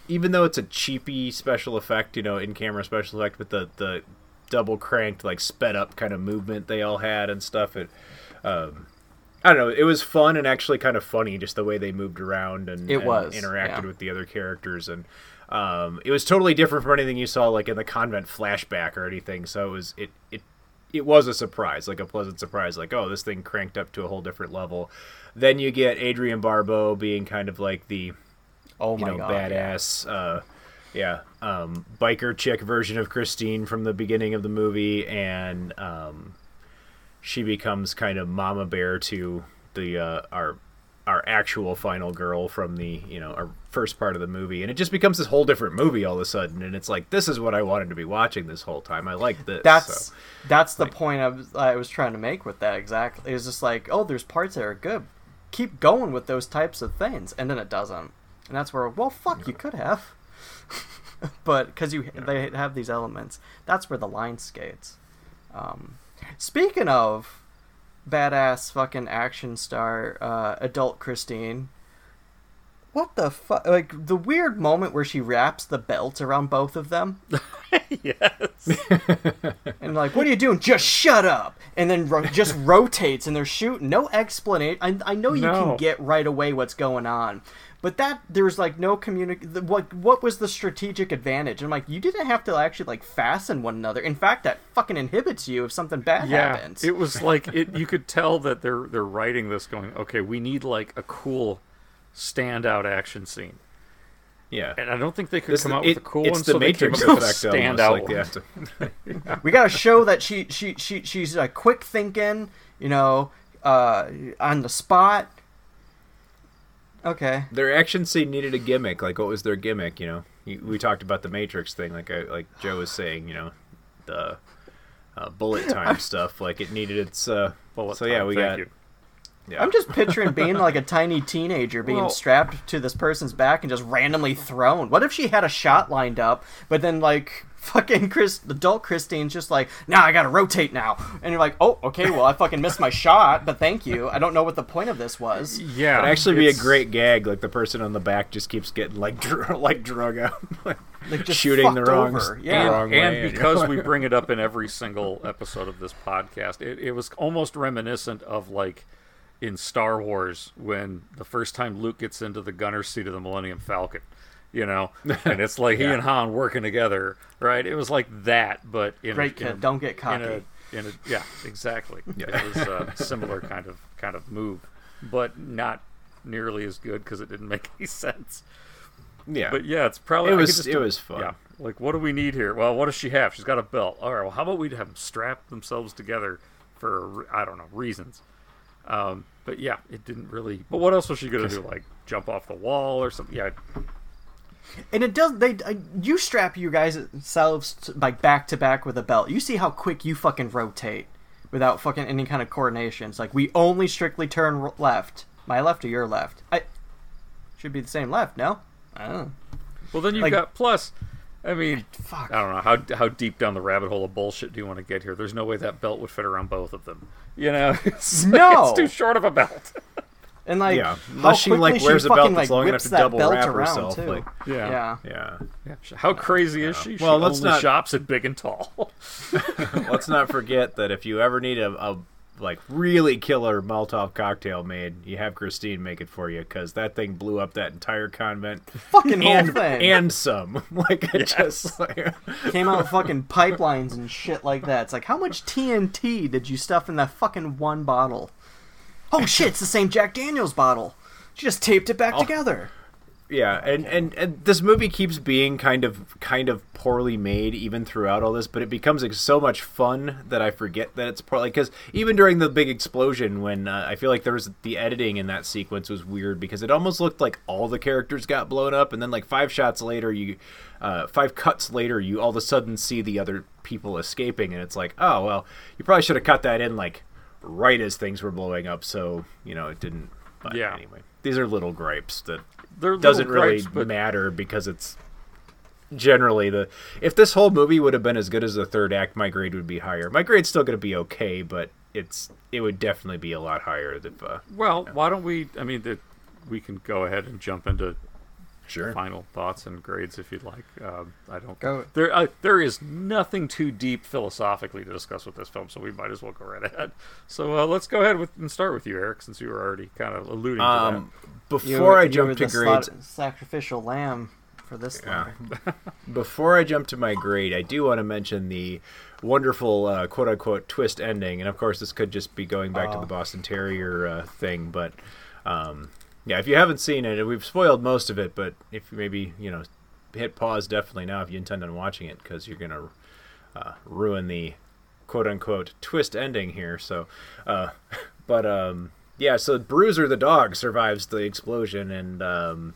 even though it's a cheapy special effect, you know, in camera special effect with the the double cranked like sped up kind of movement they all had and stuff. It, um, I don't know. It was fun and actually kind of funny, just the way they moved around and, It and was, interacted yeah. with the other characters, and um, it was totally different from anything you saw like in the convent flashback or anything. So it was it it it was a surprise, like a pleasant surprise, like oh, this thing cranked up to a whole different level. Then you get Adrienne Barbeau being kind of like the oh you know God, yeah. badass. Uh, yeah, um, biker chick version of Christine from the beginning of the movie, and um, she becomes kind of mama bear to the uh, our our actual final girl from the you know our first part of the movie, and it just becomes this whole different movie all of a sudden, and it's like this is what I wanted to be watching this whole time. I like this. That's so. that's the point I was I was trying to make with that exactly. It's just like, oh, there's parts that are good. Keep going with those types of things, and then it doesn't, and that's where well, fuck, you could have, but because you they have these elements, that's where the line skates. Um, speaking of badass fucking action star, uh, adult Christine. What the fuck? Like the weird moment where she wraps the belt around both of them. yes. and like, what are you doing? Just shut up. And then ro- just rotates and they're shooting. No explanation. I, I know you No. can get right away what's going on, but that there's like no communic. the- What what was the strategic advantage? I'm like, you didn't have to actually like fasten one another. In fact, that fucking inhibits you if something bad yeah, happens. it was like it. You could tell that they're they're writing this, going, okay, we need like a cool standout action scene. Yeah, and I don't think they could This- come out it- with a cool it's one. the so Matrix they came up with a effect almost, standout like they one. we gotta show that she she she she's like quick thinking. You know, uh, on the spot. Okay. their action scene needed a gimmick. Like, what was their gimmick? You know, we talked about the Matrix thing. Like, I, like Joe was saying, you know, the uh, bullet time stuff. Like, it needed its. Uh, Bullet so yeah, time, we thank got. you. Yeah. I'm just picturing being like a tiny teenager being Well- strapped to this person's back and just randomly thrown. What if she had a shot lined up, but then like fucking Chris, the adult Christine's just like, nah, I gotta rotate now, and you're like, oh, okay, well, I fucking missed my shot, but thank you. I don't know what the point of this was. Yeah, It'd actually be a great gag. Like the person on the back just keeps getting like dr- like drug out, like, Like, just shooting the wrong, over. the Yeah. wrong way. and because we bring it up in every single episode of this podcast, it, it was almost reminiscent of like in Star Wars when the first time Luke gets into the gunner seat of the Millennium Falcon, you know, and it's like he and Han working together, right? It was like that, but in Great a, in kid, a- don't get In cocky. a, in a, yeah, exactly. Yeah. It was a similar kind of kind of move, but not nearly as good because it didn't make any sense. Yeah. but yeah, it's probably It was- just it was fun. Yeah, like what do we need here? Well, what does she have? She's got a belt. All right. Well, how about we have them strap themselves together for I don't know reasons. Um, but yeah, it didn't really. But what else was she gonna do? Like jump off the wall or something? Yeah, And it does. They uh, you strap you guys selves to, like back to back with a belt. You see how quick you fucking rotate without fucking any kind of coordination. It's like we only strictly turn r- left. My left or your left? I should be the same left. No. I don't know. Well, then you've Like- got plus. I mean, Fuck. I don't know how how deep down the rabbit hole of bullshit do you want to get here? There's no way that belt would fit around both of them. You know, it's, No. it's too short of a belt. And like, Yeah, how unless she, like, quickly wears a fucking, belt that's like, long enough whips to that double belt wrap around, herself, Too. like- Yeah. yeah. Yeah. How crazy is she? She Well, let's only not- shops at Big and Tall. Let's not forget that if you ever need a, a like really killer Molotov cocktail made, you have Christine make it for you because that thing blew up that entire convent Fucking whole and thing. and some. Like it just like Came out fucking pipelines and shit like that. It's like, how much TNT did you stuff in that fucking one bottle? Oh shit, it's the same Jack Daniels bottle. She just taped it Oh. back together. Yeah, and, and and this movie keeps being kind of kind of poorly made even throughout all this, but it becomes like, so much fun that I forget that it's poorly. Because even during the big explosion, when uh, I feel like there was the editing in that sequence was weird because it almost looked like all the characters got blown up, and then like five shots later, you uh, five cuts later, you all of a sudden see the other people escaping, and it's like, oh well, you probably should have cut that in like right as things were blowing up, so you know it didn't. But Yeah. Anyway, these are little gripes that They're doesn't little really gripes, but- matter because it's generally the if this whole movie would have been as good as the third act my grade would be higher my grade's still going to be okay but it's it would definitely be a lot higher if uh, Well, why don't we? I mean, the, we can go ahead and jump into Sure. final thoughts and grades if you'd like. Um, I don't. Go. There, uh, there is nothing too deep philosophically to discuss with this film, so we might as well go right ahead. So uh, let's go ahead with and start with you, Erik, since you were already kind of alluding to um You before were- i jump to grades slaughtered- sacrificial lamb for this. Yeah. before I jump to my grade, I do want to mention the wonderful uh, quote unquote twist ending. And of course, this could just be going back to Oh. the Boston Terrier uh, thing. But um, yeah, if you haven't seen it, we've spoiled most of it. But if you maybe, you know, hit pause definitely now if you intend on watching it because you're to uh, ruin the quote unquote twist ending here. So, uh, but um, yeah, so Bruiser the dog survives the explosion and. Um,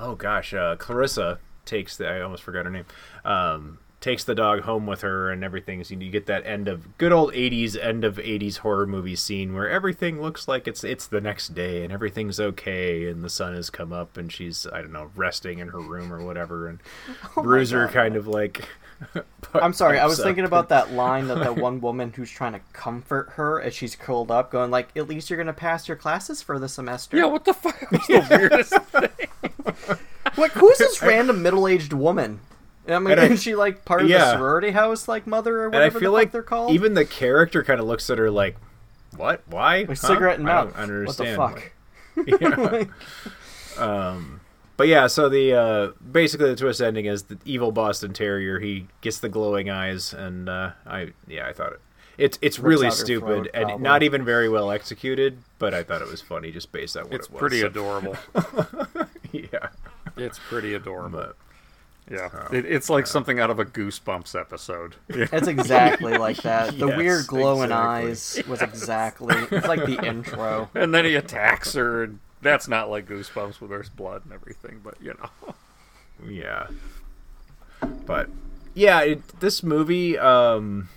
oh gosh, uh, Clarissa takes the I almost forgot her name. Um, takes the dog home with her and everything. So you get that end of good old '80s end of '80s horror movie scene where everything looks like it's it's the next day and everything's okay and the sun has come up and she's I don't know resting in her room or whatever and oh Bruiser kind of like. I'm sorry, I was up thinking about that line that that one woman who's trying to comfort her as she's curled up, going like, "At least you're gonna pass your classes for the semester." Yeah, what the fuck? That's the weirdest thing. Like, who's this random middle-aged woman? I mean, And I- she like part of the sorority house, like mother or whatever and whatever I feel the fuck like they're called? even the character kind of looks at her like, "What? Why? Like Huh? cigarette in I mouth. don't understand. What the fuck? yeah. um, but yeah, so the uh, basically the twist ending is the evil Boston Terrier. He gets the glowing eyes, and uh, I yeah, I thought it. It's it's Rips really stupid throat, and probably. not even very well executed, but I thought it was funny just based on what It's it was. It's pretty so- adorable. yeah, It's pretty adorable. but yeah, it, it's like something out of a Goosebumps episode. It's exactly like that. The Yes, weird glowing exactly. eyes was exactly. It's like the intro. and then he attacks her, and that's not like Goosebumps where there's blood and everything, but you know. yeah, but yeah, it, this movie. Um,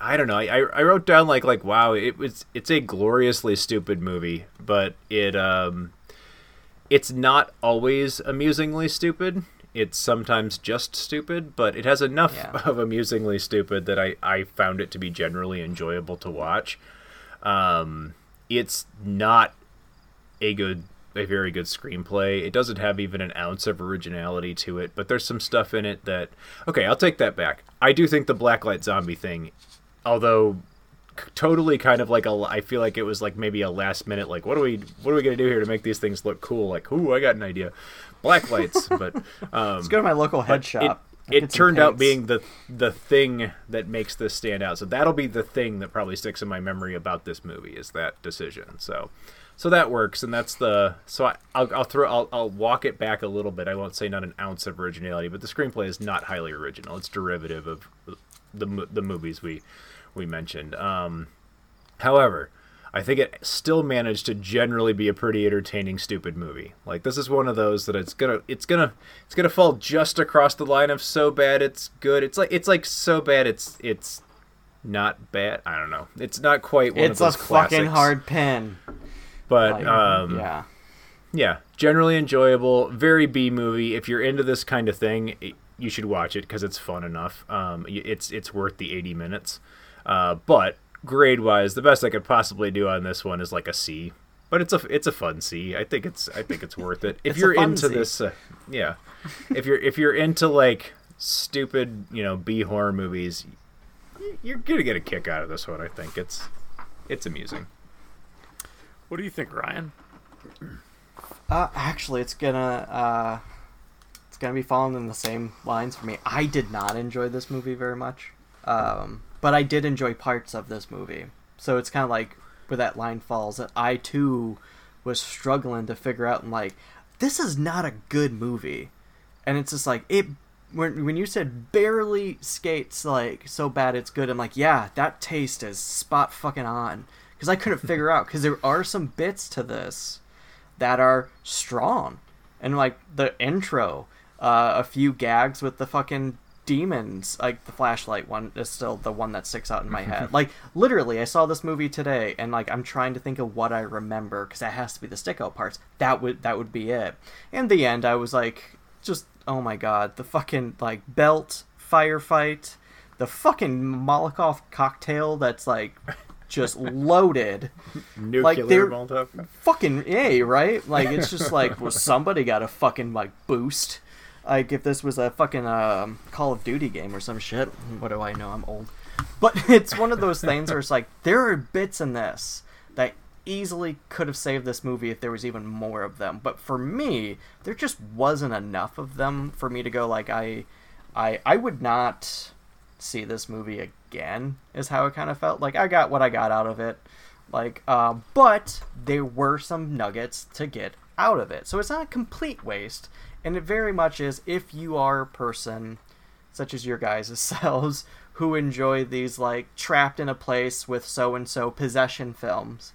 I don't know. I, I wrote down like like wow, it was it's a gloriously stupid movie, but it um it's not always amusingly stupid. It's sometimes just stupid, but it has enough Yeah. of amusingly stupid that I, I found it to be generally enjoyable to watch. Um, it's not a good a very good screenplay. It doesn't have even an ounce of originality to it, but there's some stuff in it that okay, I'll take that back. I do think the blacklight zombie thing, although c- totally kind of like a I feel like it was like maybe a last minute like what are we what are we going to do here to make these things look cool? Like, "Ooh, I got an idea." Black lights, but um Let's go to my local head shop. It, it turned out being the the thing that makes this stand out. So that'll be the thing that probably sticks in my memory about this movie is that decision. So so that works, and that's the so I, I'll, I'll throw I'll, I'll walk it back a little bit. I won't say not an ounce of originality, but the screenplay is not highly original. It's derivative of the the movies we we mentioned. Um, however, I think it still managed to generally be a pretty entertaining, stupid movie. Like this is one of those that it's gonna, it's gonna, it's gonna fall just across the line of so bad it's good. It's like, it's like so bad it's, it's not bad. I don't know. It's not quite one it's of those It's a fucking hard pin. But Like, um, yeah. yeah, generally enjoyable. Very B movie. If you're into this kind of thing, it, you should watch it because it's fun enough. Um, it's it's worth the 80 minutes. Uh, but grade wise, the best I could possibly do on this one is like a C. But it's a it's a fun C. I think it's I think it's worth it. If It's you're fun into C. this, uh, yeah. if you're if you're into like stupid, you know, B horror movies, you're gonna get a kick out of this one. I think it's it's amusing. What do you think, Ryan? Uh, actually, it's gonna uh, it's gonna be falling in the same lines for me. I did not enjoy this movie very much, um, but I did enjoy parts of this movie. So it's kind of like where that line falls. That I too was struggling to figure out and like this is not a good movie, and it's just like it. When when you said barely skates like so bad it's good, I'm like yeah that taste is spot fucking on because I couldn't figure out because there are some bits to this that are strong and like the intro uh, a few gags with the fucking demons like the flashlight one is still the one that sticks out in my head. Like literally i saw this movie today and like i'm trying to think of what i remember because that has to be the stick out parts. That would that would be it. In the end i was like just oh my god the fucking like belt firefight the fucking molotov cocktail that's like just loaded. Nuclear like they're Molotov. fucking a right? Like it's just like well somebody got a fucking like boost like if this was a fucking um, call of duty game or some shit what do i know? I'm old. But it's one of those things where it's like there are bits in this that easily could have saved this movie if there was even more of them. But for me there just wasn't enough of them for me to go like i i i would not see this movie again is how it kind of felt. Like i got what i got out of it. Like uh, but there were some nuggets to get out of it. So it's not a complete waste and it very much is if you are a person such as your guys' selves who enjoy these like trapped in a place with so and so possession films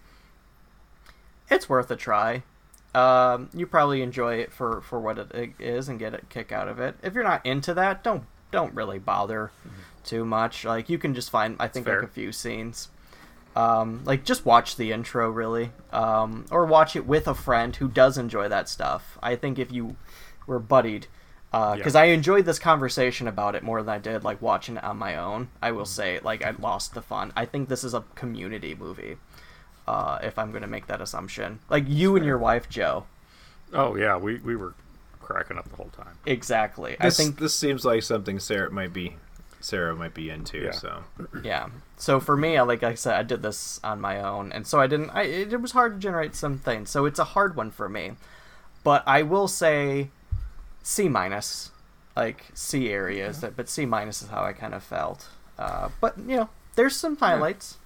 it's worth a try. Um, you probably enjoy it for, for what it is and get a kick out of it. If you're not into that don't don't really bother too much. Like you can just find i think like a few scenes. Um, like just watch the intro really. Um, or watch it with a friend who does enjoy that stuff. I think if you were buddied because Yeah. i enjoyed this conversation about it more than i did like watching it on my own. I will say like i lost the fun. I think this is a community movie uh, if i'm going to make that assumption. Like you and your wife joe. Oh yeah, we, we were cracking up the whole time. exactly. This, i think this seems like something Sarah might be Sarah might be into. Yeah. So. Yeah. So for me I- like i said i did this on my own and so i didn't I, it, it was hard to generate some things so it's a hard one for me. But i will say c minus like c areas that but c minus is how i kind of felt uh, but you know there's some highlights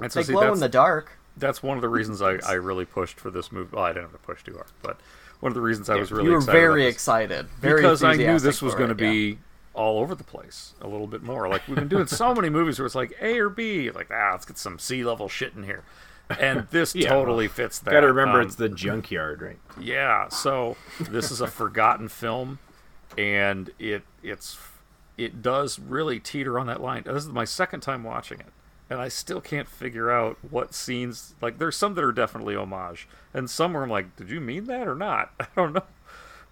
And so they see, glow in the dark That's one of the reasons I, I really pushed for this movie. Well, I didn't have to push too hard, but one of the reasons I was really you were excited very excited very because I knew this was going to yeah. be all over the place a little bit more. Like we've been doing so many movies where it's like A or B, like ah, let's get some C level shit in here, and this Yeah, totally fits that. Got to remember Um, it's the junkyard, right? yeah, so this is a forgotten film, and it it's it does really teeter on that line. This is my second time watching it, and I still can't figure out what scenes. Like, there's some that are definitely homage, and some where I'm like, did you mean that or not? I don't know.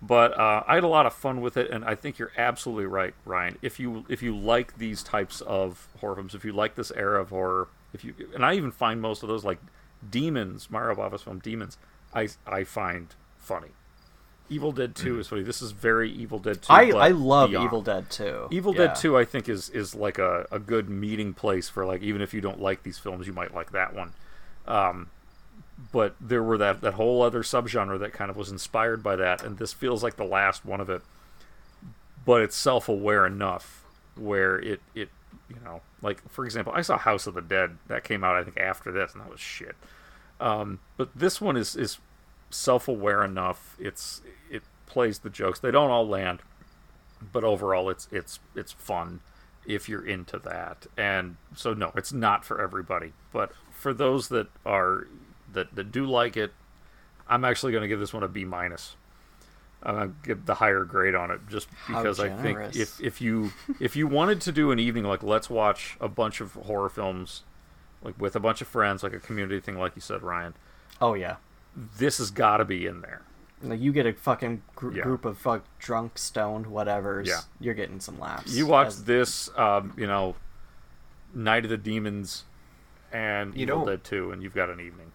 But uh, I had a lot of fun with it, and I think you're absolutely right, Ryan. If you if you like these types of horror films, if you like this era of horror, if you and I even find most of those like Demons, Mario Bava's film Demons, I I find funny. Evil Dead 2 is funny. This is very Evil Dead 2. I, I love beyond. Evil Dead 2. Evil Yeah. Dead 2 I think is is like a, a good meeting place for like even if you don't like these films you might like that one. Um, but there were that that whole other subgenre that kind of was inspired by that and this feels like the last one of it. But it's self-aware enough where it it you know, like for example, I saw House of the Dead that came out I think after this and that was shit. Um, but this one is is self-aware enough. It's it plays the jokes. They don't all land, but overall it's it's it's fun if you're into that. And so no, it's not for everybody, but for those that are that, that do like it, I'm actually going to give this one a B minus. I'm going to give the higher grade on it just because I think if if you if you wanted to do an evening like let's watch a bunch of horror films like with a bunch of friends like a community thing like you said Ryan, Oh yeah. this has got to be in there. Like you get a fucking gr- Yeah. group of fuck drunk, stoned, whatever's. Yeah. You're getting some laughs. You watch As- this, um, you know, Night of the Demons and You Evil know- Dead 2, and you've got an evening.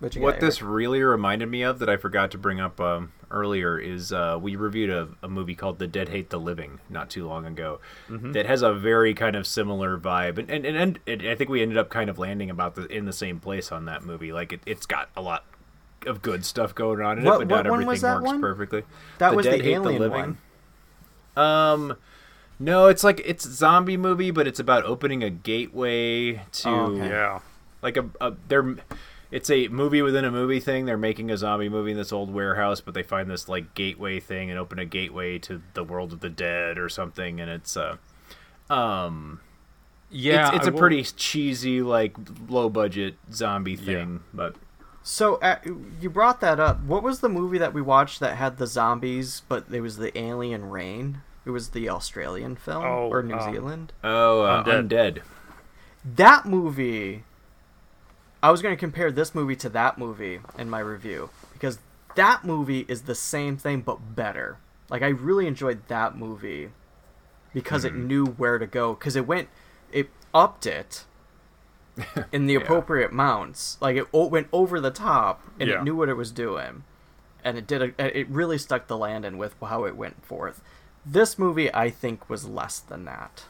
What What got, this really reminded me of that I forgot to bring up um, earlier is uh, we reviewed a, a movie called The Dead Hate the Living not too long ago Mhm. that has a very kind of similar vibe, and and, and, and I think we ended up kind of landing about the in the same place on that movie. Like it, it's got a lot of good stuff going on in What- it, but not what one everything was that works one? perfectly. That was the Dead Hate alien Um, no, it's like it's a zombie movie, but it's about opening a gateway to Oh, okay. Yeah. like a, a they're it's a movie within a movie thing. They're making a zombie movie in this old warehouse, but they find this like gateway thing and open a gateway to the world of the dead or something, and it's uh um Yeah, it's, it's I a will- pretty cheesy like low budget zombie thing, but So uh, you brought that up. What was the movie that we watched that had the zombies, but it was the alien rain? It was the Australian film Oh, or New um, Zealand. oh uh, Undead. undead. That movie. I was going to compare this movie to that movie in my review because that movie is the same thing but better. Like I really enjoyed that movie because Mm-hmm. it knew where to go because it went it upped it in the appropriate amounts. Like it went over the top and Yeah. it knew what it was doing. And it did a, it really stuck the landing with how it went forth. This movie I think was less than that.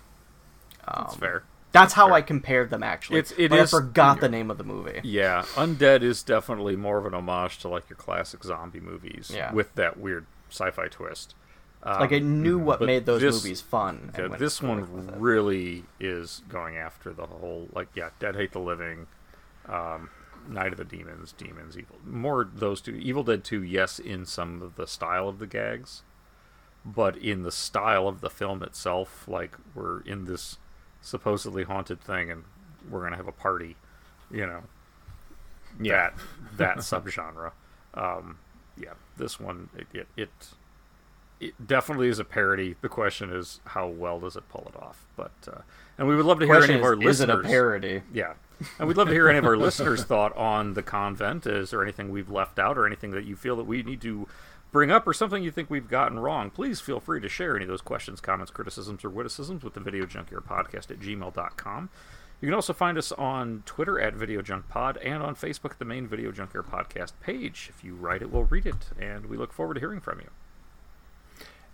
Um, That's fair. That's how I compared them actually. It's- it but is- I forgot the name of the movie. Yeah, Undead is definitely more of an homage to like your classic zombie movies Yeah. with that weird sci-fi twist. Um, Like I knew what made those this- movies fun. and this one really is going after the whole like yeah, Dead Hate the Living, um, Night of the Demons, Demons, Evil. More those two. Evil Dead Two, yes, in some of the style of the gags, but in the style of the film itself, like we're in this supposedly haunted thing and we're gonna have a party, you know. Yeah. That that subgenre. Um, yeah, this one it, it it it definitely is a parody. The question is how well does it pull it off? But uh, and we would love to hear any of our is, is it a parody? Yeah, and we'd love to hear any of our listeners' thought on the convent. Is there anything we've left out, or anything that you feel that we need to bring up, or something you think we've gotten wrong? Please feel free to share any of those questions, comments, criticisms, or witticisms with the Video Junkyard Podcast at gmail.com. You can also find us on Twitter at Video Junk Pod and on Facebook at the main Video Junkyard Podcast page. If you write it, we'll read it, and we look forward to hearing from you.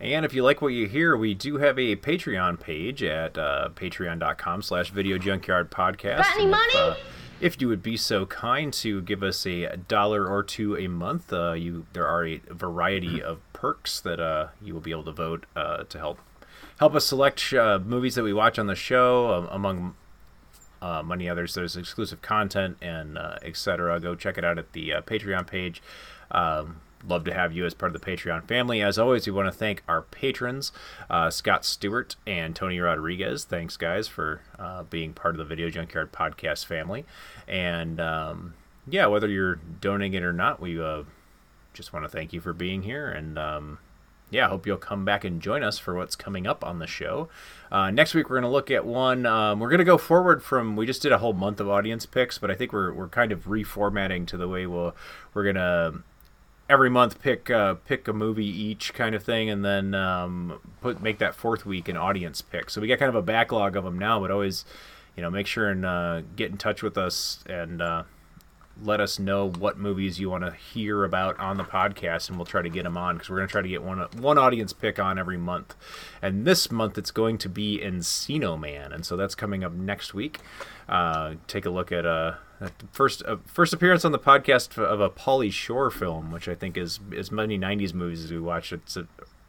And if you like what you hear, we do have a Patreon page at uh, patreon.com slash video junkyard podcast. Got any And money? If, uh, if you would be so kind to give us a dollar or two a month, uh, you there are a variety of perks that uh, you will be able to vote uh, to help help us select uh, movies that we watch on the show, um, among uh, many others. There's exclusive content and uh, etc. Go check it out at the uh, Patreon page. Um, love to have you as part of the Patreon family. As always, we want to thank our patrons, uh, Scott Stewart and Tony Rodriguez. Thanks, guys, for uh, being part of the Video Junkyard podcast family. And um, yeah, whether you're donating it or not, we uh, just want to thank you for being here. And um, yeah, I hope you'll come back and join us for what's coming up on the show. Uh, next week, we're going to look at one. Um, we're going to go forward from. We just did a whole month of audience picks, but I think we're we're kind of reformatting to the way we'll we're going to every month pick uh, pick a movie each kind of thing, and then um, put make that fourth week an audience pick. So we got kind of a backlog of them now, but always, you know, make sure and uh, get in touch with us and. Uh, let us know what movies you want to hear about on the podcast, and we'll try to get them on because we're going to try to get one one audience pick on every month. And this month it's going to be Encino Man, and so that's coming up next week. Uh, take a look at uh, first uh, first appearance on the podcast of a Pauly Shore film, which I think is as many '90s movies as we watch. It's uh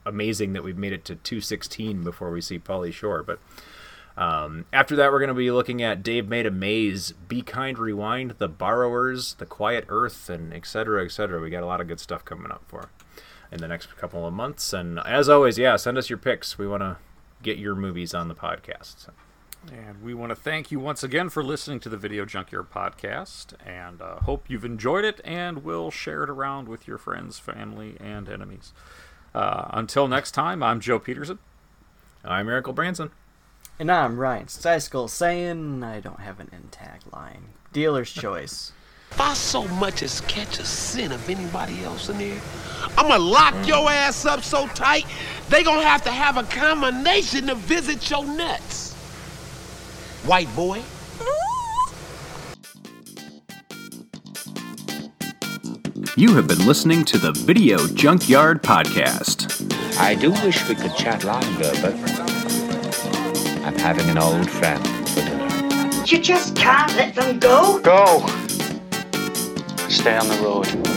amazing that we've made it to 216 before we see Pauly Shore, but. Um, after that, we're going to be looking at Dave Made a Maze, Be Kind Rewind, The Borrowers, The Quiet Earth, and et cetera, et cetera. We got a lot of good stuff coming up for in the next couple of months. And as always, yeah, send us your picks. We want to get your movies on the podcast. So. And we want to thank you once again for listening to the Video Junkyard podcast, and uh, hope you've enjoyed it, and will share it around with your friends, family, and enemies. Uh, until next time, I'm Joe Peterson. I'm Miracle Branson. And I'm Ryan Seiskell saying I don't have an end tagline. Dealer's choice. If I so much as catch a scent of anybody else in here, I'ma lock your ass up so tight, they gonna have to have a combination to visit your nuts. White boy. You have been listening to the Video Junkyard Podcast. I do wish we could chat longer, but I'm having an old friend for dinner. You just can't let them go. Go! Stay on the road.